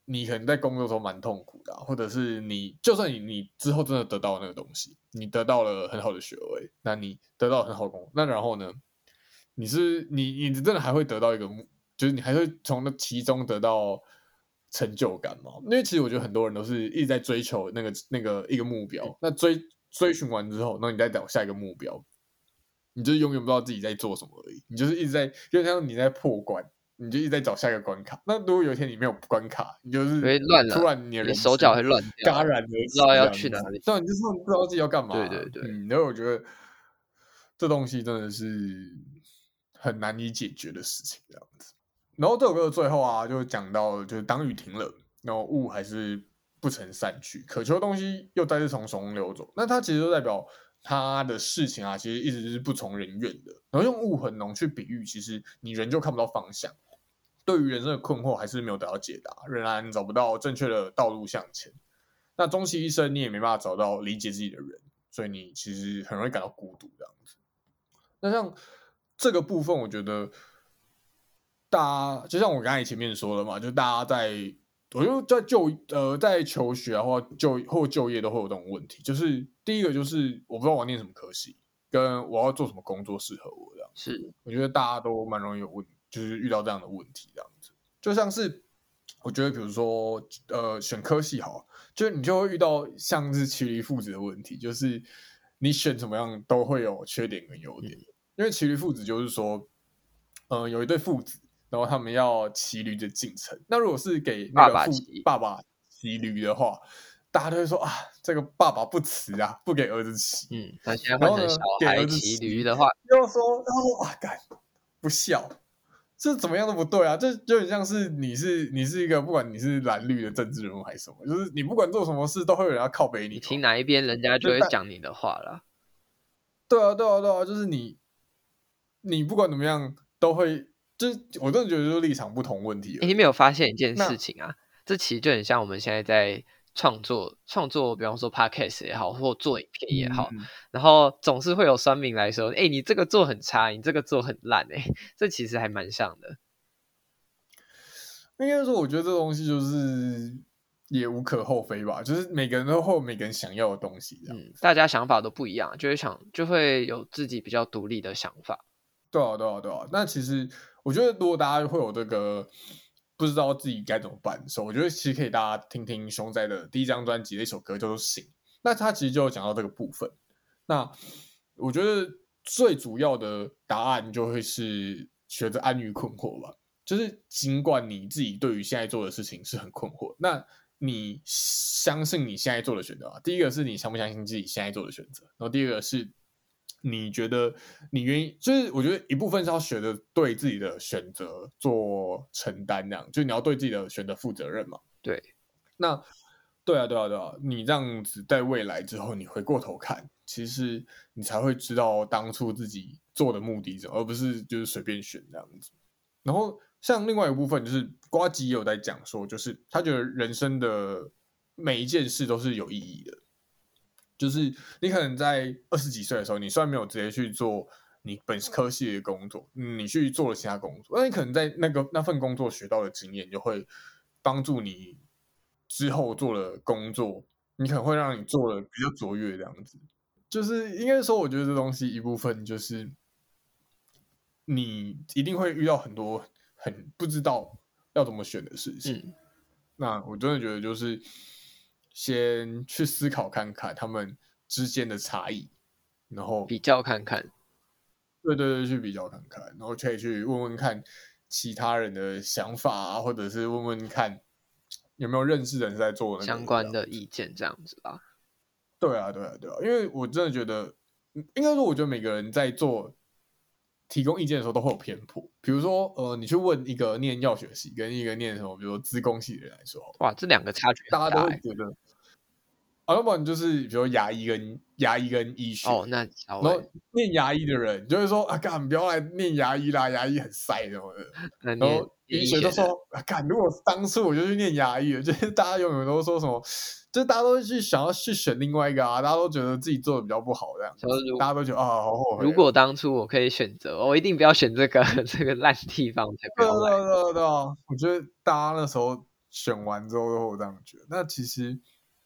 你可能在工作中蛮痛苦的啊，或者是你就算你你之后真的得到那个东西，你得到了很好的学位，那你得到很好的工作，那然后呢，你是你你真的还会得到一个，就是你还会从那其中得到。成就感吗，因为其实我觉得很多人都是一直在追求那个那个一个目标，那追追寻完之后，那你再找下一个目标。你就是永远不知道自己在做什么而已。你就是一直在，就像你在破关，你就一直在找下一个关卡。那如果有一天你没有关卡，你就是乱了，突然你的人手脚会乱，戛然而不知道要去哪里。对，你就是不知道自己要干嘛。对对对，嗯，然后我觉得这东西真的是很难以解决的事情，这样子。然后这首歌的最后啊，就讲到就是当雨停了，然后雾还是不曾散去，渴求的东西又再次从手中流走。那它其实就代表他的事情啊，其实一直是不从人愿的。然后用雾很浓去比喻，其实你人就看不到方向，对于人生的困惑还是没有得到解答，仍然找不到正确的道路向前。那终其一生，你也没办法找到理解自己的人，所以你其实很容易感到孤独这样子。那像这个部分，我觉得。大家就像我刚才前面说的嘛，就大家在，我就在就呃在求学啊，或就或就业都会有这种问题。就是第一个就是我不知道我要念什么科系，跟我要做什么工作适合我这样。是，我觉得大家都蛮容易有问，就是遇到这样的问题这样子。就像是我觉得，比如说呃选科系好，就你就会遇到像是骑驴父子的问题，就是你选什么样都会有缺点跟优点。嗯、因为骑驴父子就是说，呃有一对父子。然后他们要骑驴的进城。那如果是给那个父爸爸骑驴的话，大家都会说啊，这个爸爸不慈啊，不给儿子骑。嗯，那现在换成小孩骑驴的话，又说，然后说啊，干不孝，这怎么样都不对啊！这就很像是你是你是一个，不管你是蓝绿的政治人物还是什么，就是你不管做什么事，都会有人要靠北你。你听哪一边，人家就会讲你的话了。对啊，对啊，对啊，就是你，你不管怎么样都会。就是我真的觉得，就是立场不同问题。你没有发现一件事情啊？这其实就很像我们现在在创作创作，比方说 podcast 也好，或做影片也好，嗯、然后总是会有酸民来说：“哎、欸，你这个做很差，你这个做很烂。”哎，这其实还蛮像的。应该说，我觉得这东西就是也无可厚非吧。就是每个人都会有每个人想要的东西，嗯，大家想法都不一样，就会想就会有自己比较独立的想法。对啊，对啊，对啊。那其实。我觉得，如果大家会有这个不知道自己该怎么办的时候，我觉得其实可以大家听听熊仔的第一张专辑的一首歌，叫做《醒》。那他其实就讲到这个部分。那我觉得最主要的答案就会是学着安于困惑吧。就是尽管你自己对于现在做的事情是很困惑，那你相信你现在做的选择啊？第一个是你相不相信自己现在做的选择，然后第二个是。你觉得你愿意，就是我觉得一部分是要学的对自己的选择做承担，那样就你要对自己的选择负责任嘛。对，那对啊，对啊，对啊，你这样子在未来之后，你回过头看，其实你才会知道当初自己做的目的是什么，而不是就是随便选这样子。然后像另外一个部分，就是瓜吉也有在讲说，就是他觉得人生的每一件事都是有意义的。就是你可能在二十几岁的时候，你虽然没有直接去做你本科系的工作，你去做了其他工作，那你可能在那个那份工作学到的经验，就会帮助你之后做了工作，你可能会让你做的比较卓越这样子。就是应该说，我觉得这东西一部分就是你一定会遇到很多很不知道要怎么选的事情。嗯。那我真的觉得就是。先去思考看看他们之间的差异，然后比较看看。对对对，去比较看看，然后可以去问问看其他人的想法啊，或者是问问看有没有认识的人在做相关的意见，这样子吧。对啊，对啊，对啊，因为我真的觉得，应该说，我觉得每个人在做提供意见的时候都会有偏颇。比如说，呃，你去问一个念药学系跟一个念什么，比如说资工系的人来说，哇，这两个差距大，大家都会觉得。啊，要不然就是比如牙医跟牙医跟医学哦，那然后念牙医的人就会说啊，干不要来念牙医啦，牙医很塞什么的。*laughs* 然后医学都说啊，干如果当初我就去念牙医了，就是 *laughs* 大家永远都说什么，就是大家都去想要去选另外一个啊，大家都觉得自己做的比较不好这样，大家都觉得啊，好后悔。如果当初我可以选择，我一定不要选这个 *laughs* 这个烂地方才不要来。对对对对啊，我觉得大家那时候选完之后都会这样觉得。那其实。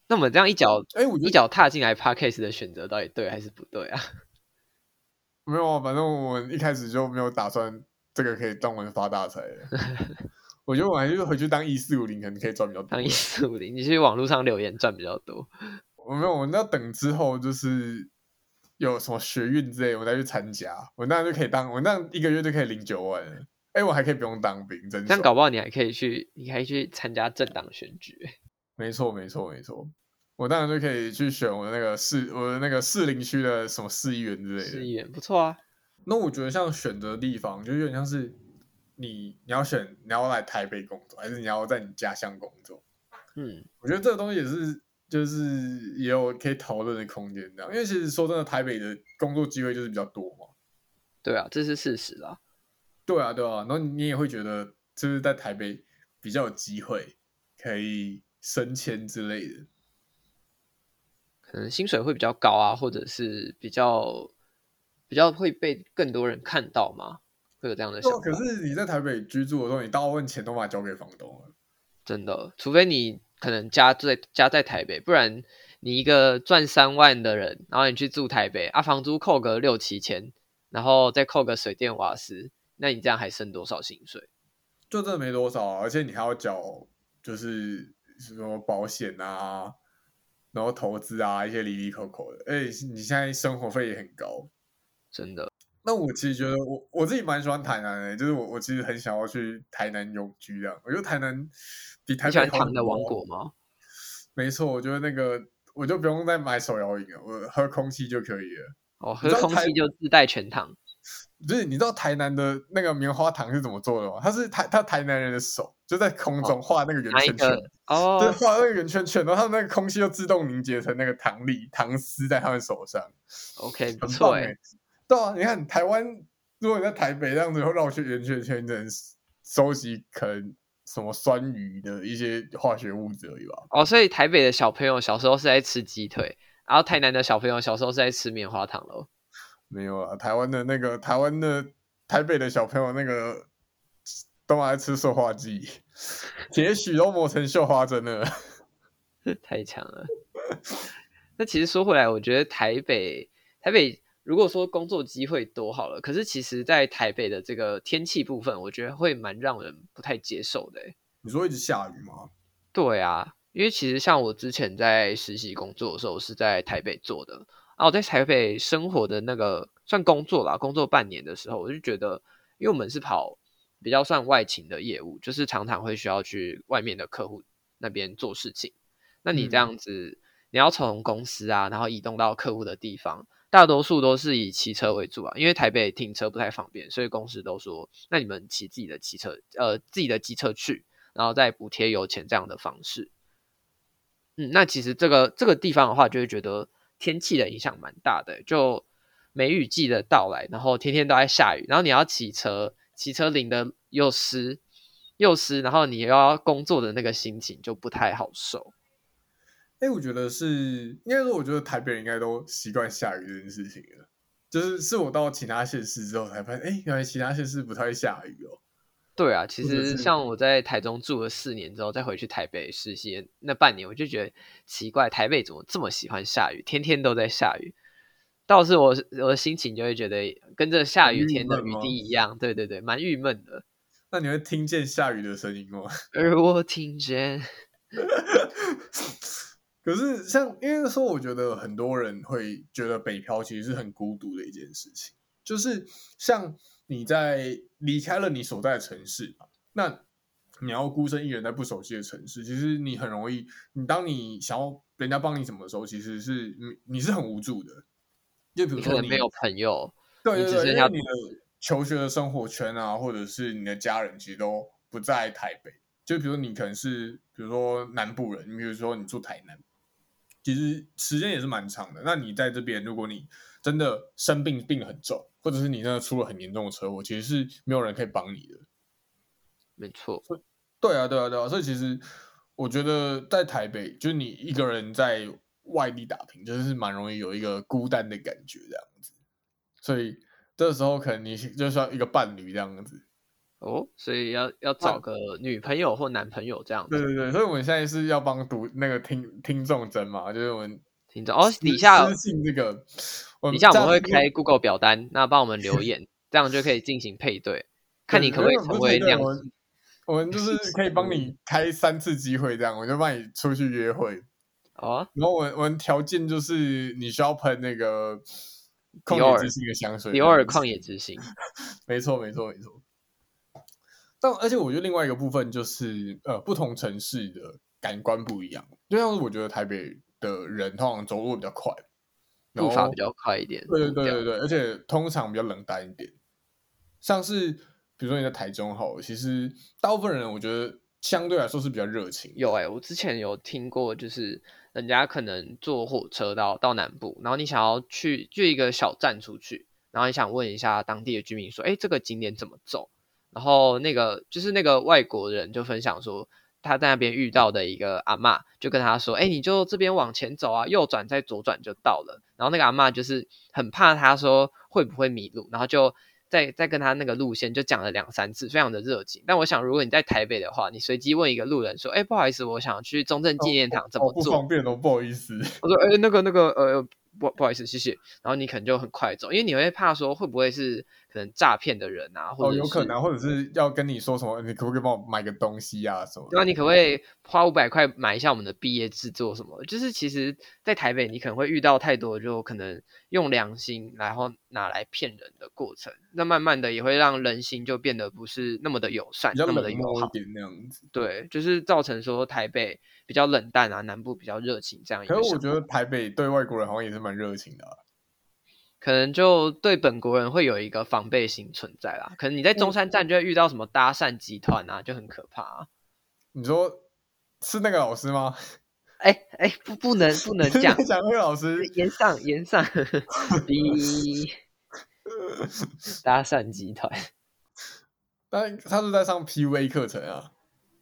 那我们这样一脚，哎，我一脚踏进来，Podcast 的选择到底对还是不对啊？*laughs* 没有啊，反正我们一开始就没有打算这个可以当我们发大财。*laughs* 我觉得我还是回去当一四五零，可能可以赚比较多。当一四五零，你去网络上留言赚比较多。我没有，我们要等之后，就是有什么学运之类，我再去参加，我那样就可以当，我那样一个月就可以领九万了。哎，我还可以不用当兵，真的。这样搞不好你还可以去，你还可以去参加政党选举。没错，没错，没错。我当然就可以去选我的那个市，我的那个市林区的什么市议员之类的。市议员不错啊。那我觉得像选择地方，就有点像是你你要选你要来台北工作，还是你要在你家乡工作？嗯，我觉得这个东西也是，就是也有可以讨论的空间，这样。因为其实说真的，台北的工作机会就是比较多嘛。对啊，这是事实啦。对啊，对啊。然后你也会觉得，就是在台北比较有机会可以升迁之类的。可能薪水会比较高啊，或者是比较比较会被更多人看到嘛？会有这样的想法。可是你在台北居住的时候，你大部分钱都把它交给房东了。真的，除非你可能家在家在台北，不然你一个赚三万的人，然后你去住台北啊，房租扣个六七千，然后再扣个水电瓦斯，那你这样还剩多少薪水？就真的没多少啊，而且你还要缴，就是什么保险啊。然后投资啊，一些里里口口的，哎，你现在生活费也很高，真的。那我其实觉得我，我我自己蛮喜欢台南的，就是我我其实很想要去台南永居这样。我觉得台南比台北好。糖的王国吗？没错，我觉得那个我就不用再买手摇饮了，我喝空气就可以了。哦，喝空气就自带全糖。不是，你知道台南的那个棉花糖是怎么做的吗？它是台它台南人的手就在空中画那个圆圈圈，哦，对，画那个圆圈圈，然后他们那个空气就自动凝结成那个糖粒、糖丝在他们手上。OK，不错哎。对啊，你看台湾，如果你在台北这样子绕圈圆圈圈，只能收集可能什么酸雨的一些化学物质而已吧。哦，所以台北的小朋友小时候是在吃鸡腿，然后台南的小朋友小时候是在吃棉花糖喽。没有啊，台湾的那个台湾的台北的小朋友那个都爱吃塑化剂，也许都磨成绣花针了，*laughs* 太强了。那其实说回来，我觉得台北台北如果说工作机会多好了，可是其实在台北的这个天气部分，我觉得会蛮让人不太接受的。你说一直下雨吗？对啊，因为其实像我之前在实习工作的时候，是在台北做的。啊，我在台北生活的那个算工作啦，工作半年的时候，我就觉得，因为我们是跑比较算外勤的业务，就是常常会需要去外面的客户那边做事情。那你这样子，嗯、你要从公司啊，然后移动到客户的地方，大多数都是以骑车为主啊，因为台北停车不太方便，所以公司都说，那你们骑自己的骑车，呃，自己的机车去，然后再补贴油钱这样的方式。嗯，那其实这个这个地方的话，就会觉得。天气的影响蛮大的，就梅雨季的到来，然后天天都在下雨，然后你要骑车，骑车淋的又湿又湿，然后你又要工作的那个心情就不太好受。哎、欸，我觉得是，应该说，我觉得台北人应该都习惯下雨这件事情了。就是是我到其他县市之后才发现，哎、欸，原来其他县市不太会下雨哦。对啊，其实像我在台中住了四年之后，再回去台北实习那半年，我就觉得奇怪，台北怎么这么喜欢下雨，天天都在下雨。倒是我我的心情就会觉得跟着下雨天的雨滴一样，对对对，蛮郁闷的。那你会听见下雨的声音吗？*laughs* 而我听见。*laughs* 可是像因为说，我觉得很多人会觉得北漂其实是很孤独的一件事情，就是像。你在离开了你所在的城市，那你要孤身一人在不熟悉的城市，其实你很容易，你当你想要人家帮你什么的时候，其实是你你是很无助的。就比如说你，你没有朋友，对对对，因为你的求学的生活圈啊，或者是你的家人，其实都不在台北。就比如说你可能是，比如说南部人，你比如说你住台南，其实时间也是蛮长的。那你在这边，如果你真的生病，病很重。或者是你真的出了很严重的车祸，其实是没有人可以帮你的。没错，对啊，对啊，对啊。所以其实我觉得在台北，就是你一个人在外地打拼，就是蛮容易有一个孤单的感觉这样子。所以这时候可能你就需要一个伴侣这样子。哦，所以要要找个女朋友或男朋友这样子。对对对，所以我们现在是要帮读那个听听众征嘛，就是我们。哦，底下私信这个，底下我们会开 Google 表单，那帮我们留言，这样就可以进行配对，*laughs* 看你可不可以成为这样子。我们就是 *laughs* 可以帮你开三次机会，这样我就帮你出去约会。哦，然后我我们条件就是你需要喷那个旷野之心的香水，迪奥尔旷野之心，没错没错没错。但而且我觉得另外一个部分就是，呃，不同城市的感官不一样。就像是我觉得台北的人通常走路比较快，步伐比较快一点。对对对对对，而且通常比较冷淡一点。像是比如说你在台中好，其实大部分人我觉得相对来说是比较热情。有哎、欸，我之前有听过，就是人家可能坐火车到到南部，然后你想要去就一个小站出去，然后你想问一下当地的居民说，哎，这个景点怎么走？然后那个就是那个外国人就分享说，他在那边遇到的一个阿嬷，就跟他说：“哎，你就这边往前走啊，右转再左转就到了。”然后那个阿嬷就是很怕他说会不会迷路，然后就再再跟他那个路线就讲了两三次，非常的热情。但我想，如果你在台北的话，你随机问一个路人说：“哎，不好意思，我想去中正纪念堂，怎么做？”哦哦、不方便哦，不好意思。我说：“哎，那个那个呃。”不不好意思，谢谢。然后你可能就很快走，因为你会怕说会不会是可能诈骗的人啊，或者、哦、有可能，或者是要跟你说什么，你可不可以帮我买个东西啊什么？对啊，你可不可以花五百块买一下我们的毕业制作什么？就是其实，在台北你可能会遇到太多，就可能用良心然后拿来骗人的过程。那慢慢的也会让人心就变得不是那么的友善，那么的友好那样子。对，就是造成说台北比较冷淡啊，南部比较热情这样。可是我觉得台北对外国人好像也是蛮热情的啊。可能就对本国人会有一个防备心存在啦。可能你在中山站就会遇到什么搭讪集团啊，就很可怕啊。你说是那个老师吗？*laughs* 哎哎，不不能不能 *laughs* 讲讲那个老师，言上言上，逼 *laughs* 搭讪集团。但他是在上 PVA 课程啊，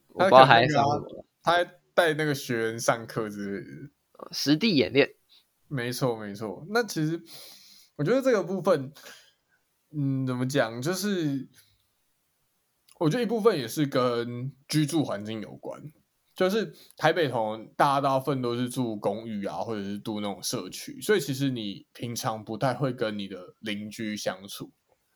我不知道还上什么，他还带那个学员上课之类的，实地演练。没错没错，那其实。我觉得这个部分，嗯，怎么讲？就是我觉得一部分也是跟居住环境有关。就是台北同大家大部分都是住公寓啊，或者是住那种社区，所以其实你平常不太会跟你的邻居相处。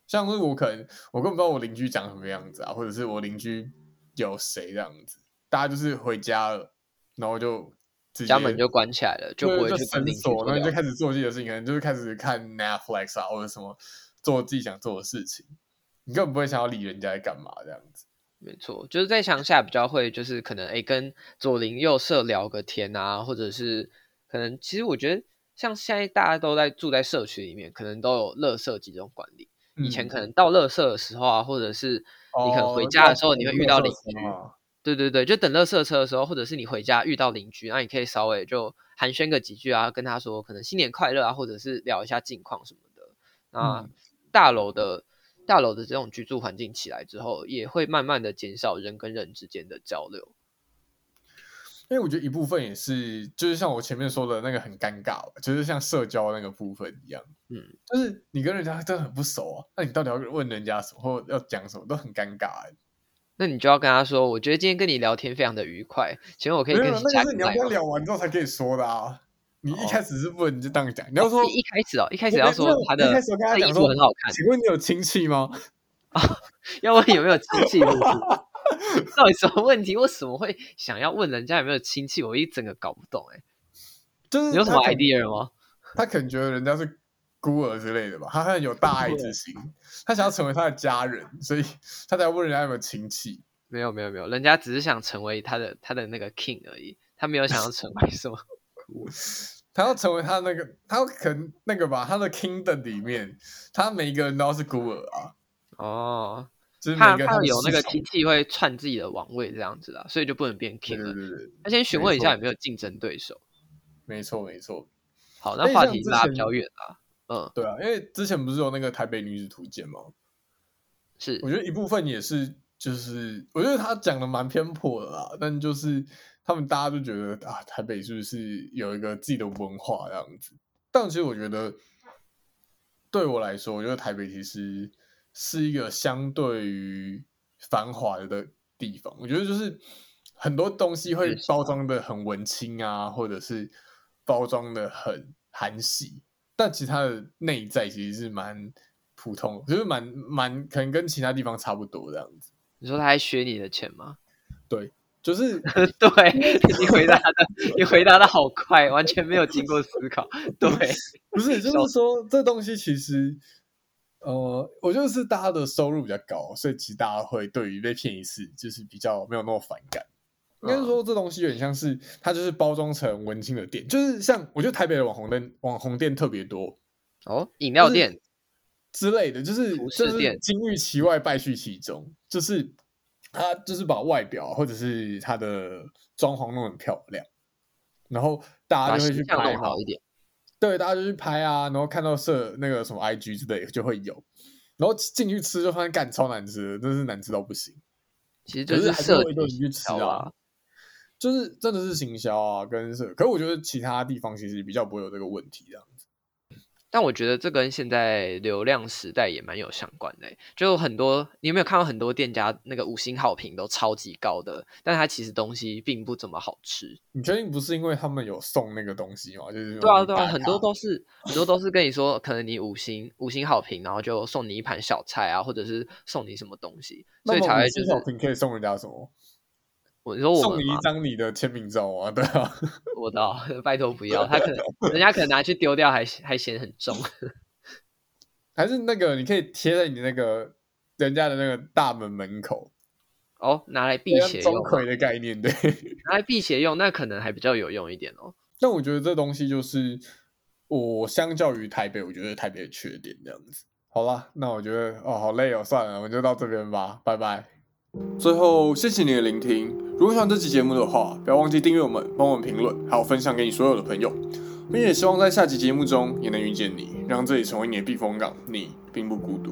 像是我可能我根本不知道我邻居长什么样子啊，或者是我邻居有谁这样子，大家就是回家了，然后就。家门就关起来了，就不会去跟邻居。然后你就开始做自己的事情，可能就是开始看 Netflix 啊，或者什么做自己想做的事情。你根本不会想要理人家在干嘛这样子。没错，就是在乡下比较会，就是可能哎跟左邻右舍聊个天啊，或者是可能其实我觉得像现在大家都在住在社区里面，可能都有垃圾集中管理。嗯、以前可能到垃圾的时候啊，或者是你可能回家的时候，你会遇到邻居。对对对，就等垃圾车的时候，或者是你回家遇到邻居，那你可以稍微就寒暄个几句啊，跟他说可能新年快乐啊，或者是聊一下近况什么的。那大楼的大楼的这种居住环境起来之后，也会慢慢的减少人跟人之间的交流。因为我觉得一部分也是，就是像我前面说的那个很尴尬，就是像社交那个部分一样，嗯，就是你跟人家真的很不熟啊，那你到底要问人家什么，或要讲什么，都很尴尬。那你就要跟他说，我觉得今天跟你聊天非常的愉快，请问我可以跟你加你要聊完之后才可以说的啊！你一开始是不能就这样讲，你要说一开始哦，一开始要说他的，他讲说很好看。请问你有亲戚吗？啊，*laughs* 要问有没有亲戚？*laughs* 到底什么问题？为什么会想要问人家有没有亲戚？我一整个搞不懂哎。就是你有什么 idea 吗？他可能觉得人家是孤儿之类的吧，他很有大爱之心，他想要成为他的家人，所以 *laughs* 他才问人家有没有亲戚。没有没有没有，人家只是想成为他的他的那个 king 而已，他没有想要成为什么 *laughs* *laughs* 他要成为他那个，他可能那个吧，他的 kingdom 里面，他每一个人都是孤儿啊。哦，就是他他有那个亲戚会篡自己的王位这样子啊，所以就不能变 king 了。对对对，他先询问一下有没有竞争对手。没错没错。好，那话题拉比较远啊。嗯，对啊，因为之前不是有那个台北女子图鉴吗？是，我觉得一部分也是，就是我觉得他讲的蛮偏颇的啦，但就是他们大家都觉得啊，台北是不是有一个自己的文化这样子？但其实我觉得，对我来说，我觉得台北其实是一个相对于繁华的地方。我觉得就是很多东西会包装的很文青啊，或者是包装的很韩系。但其他的内在其实是蛮普通，就是蛮蛮可能跟其他地方差不多这样子。你说他还学你的钱吗？对，就是 *laughs* 对 *laughs* 你回答的，你回答的好快，完全没有经过思考。对，不是，就是说这东西其实，呃，我觉得是大家的收入比较高，所以其实大家会对于被骗一次就是比较没有那么反感。应该是说这东西有点像是它就是包装成文青的店，就是像我觉得台北的网红店，网红店特别多哦，饮料店、就是、之类的，就是就是金玉其外，败絮其中，就是。他就是把外表或者是他的装潢弄很漂亮，然后大家就会去拍好一点。对，大家就去拍啊，然后看到设那个什么 IG 之类的就会有，然后进去吃就发现干超难吃的，真是难吃到不行。其实就是设计去吃啊，就是真的是行销啊，跟是。可是我觉得其他地方其实比较不会有这个问题这样子。但我觉得这跟现在流量时代也蛮有相关的，就很多你有没有看到很多店家那个五星好评都超级高的，但它其实东西并不怎么好吃。你确定不是因为他们有送那个东西吗？就是对啊对啊，很多都是很多都是跟你说，可能你五星五星好评，然后就送你一盘小菜啊，或者是送你什么东西，所以才会就是好评可以送人家什么？我说我送你一张你的签名照啊，对啊，*laughs* 我知道，*laughs* 拜托不要，他可能 *laughs* 人家可能拿去丢掉还，还还嫌很重，还是那个你可以贴在你那个人家的那个大门门口哦，拿来辟邪用，钟馗的概念对，拿来辟邪用，那可能还比较有用一点哦。但我觉得这东西就是我相较于台北，我觉得台北的缺点这样子。好了，那我觉得哦，好累哦，算了，我们就到这边吧，拜拜。最后，谢谢你的聆听。如果喜欢这期节目的话，不要忘记订阅我们，帮我们评论，还有分享给你所有的朋友。并且希望在下期节目中也能遇见你，让这里成为你的避风港，你并不孤独。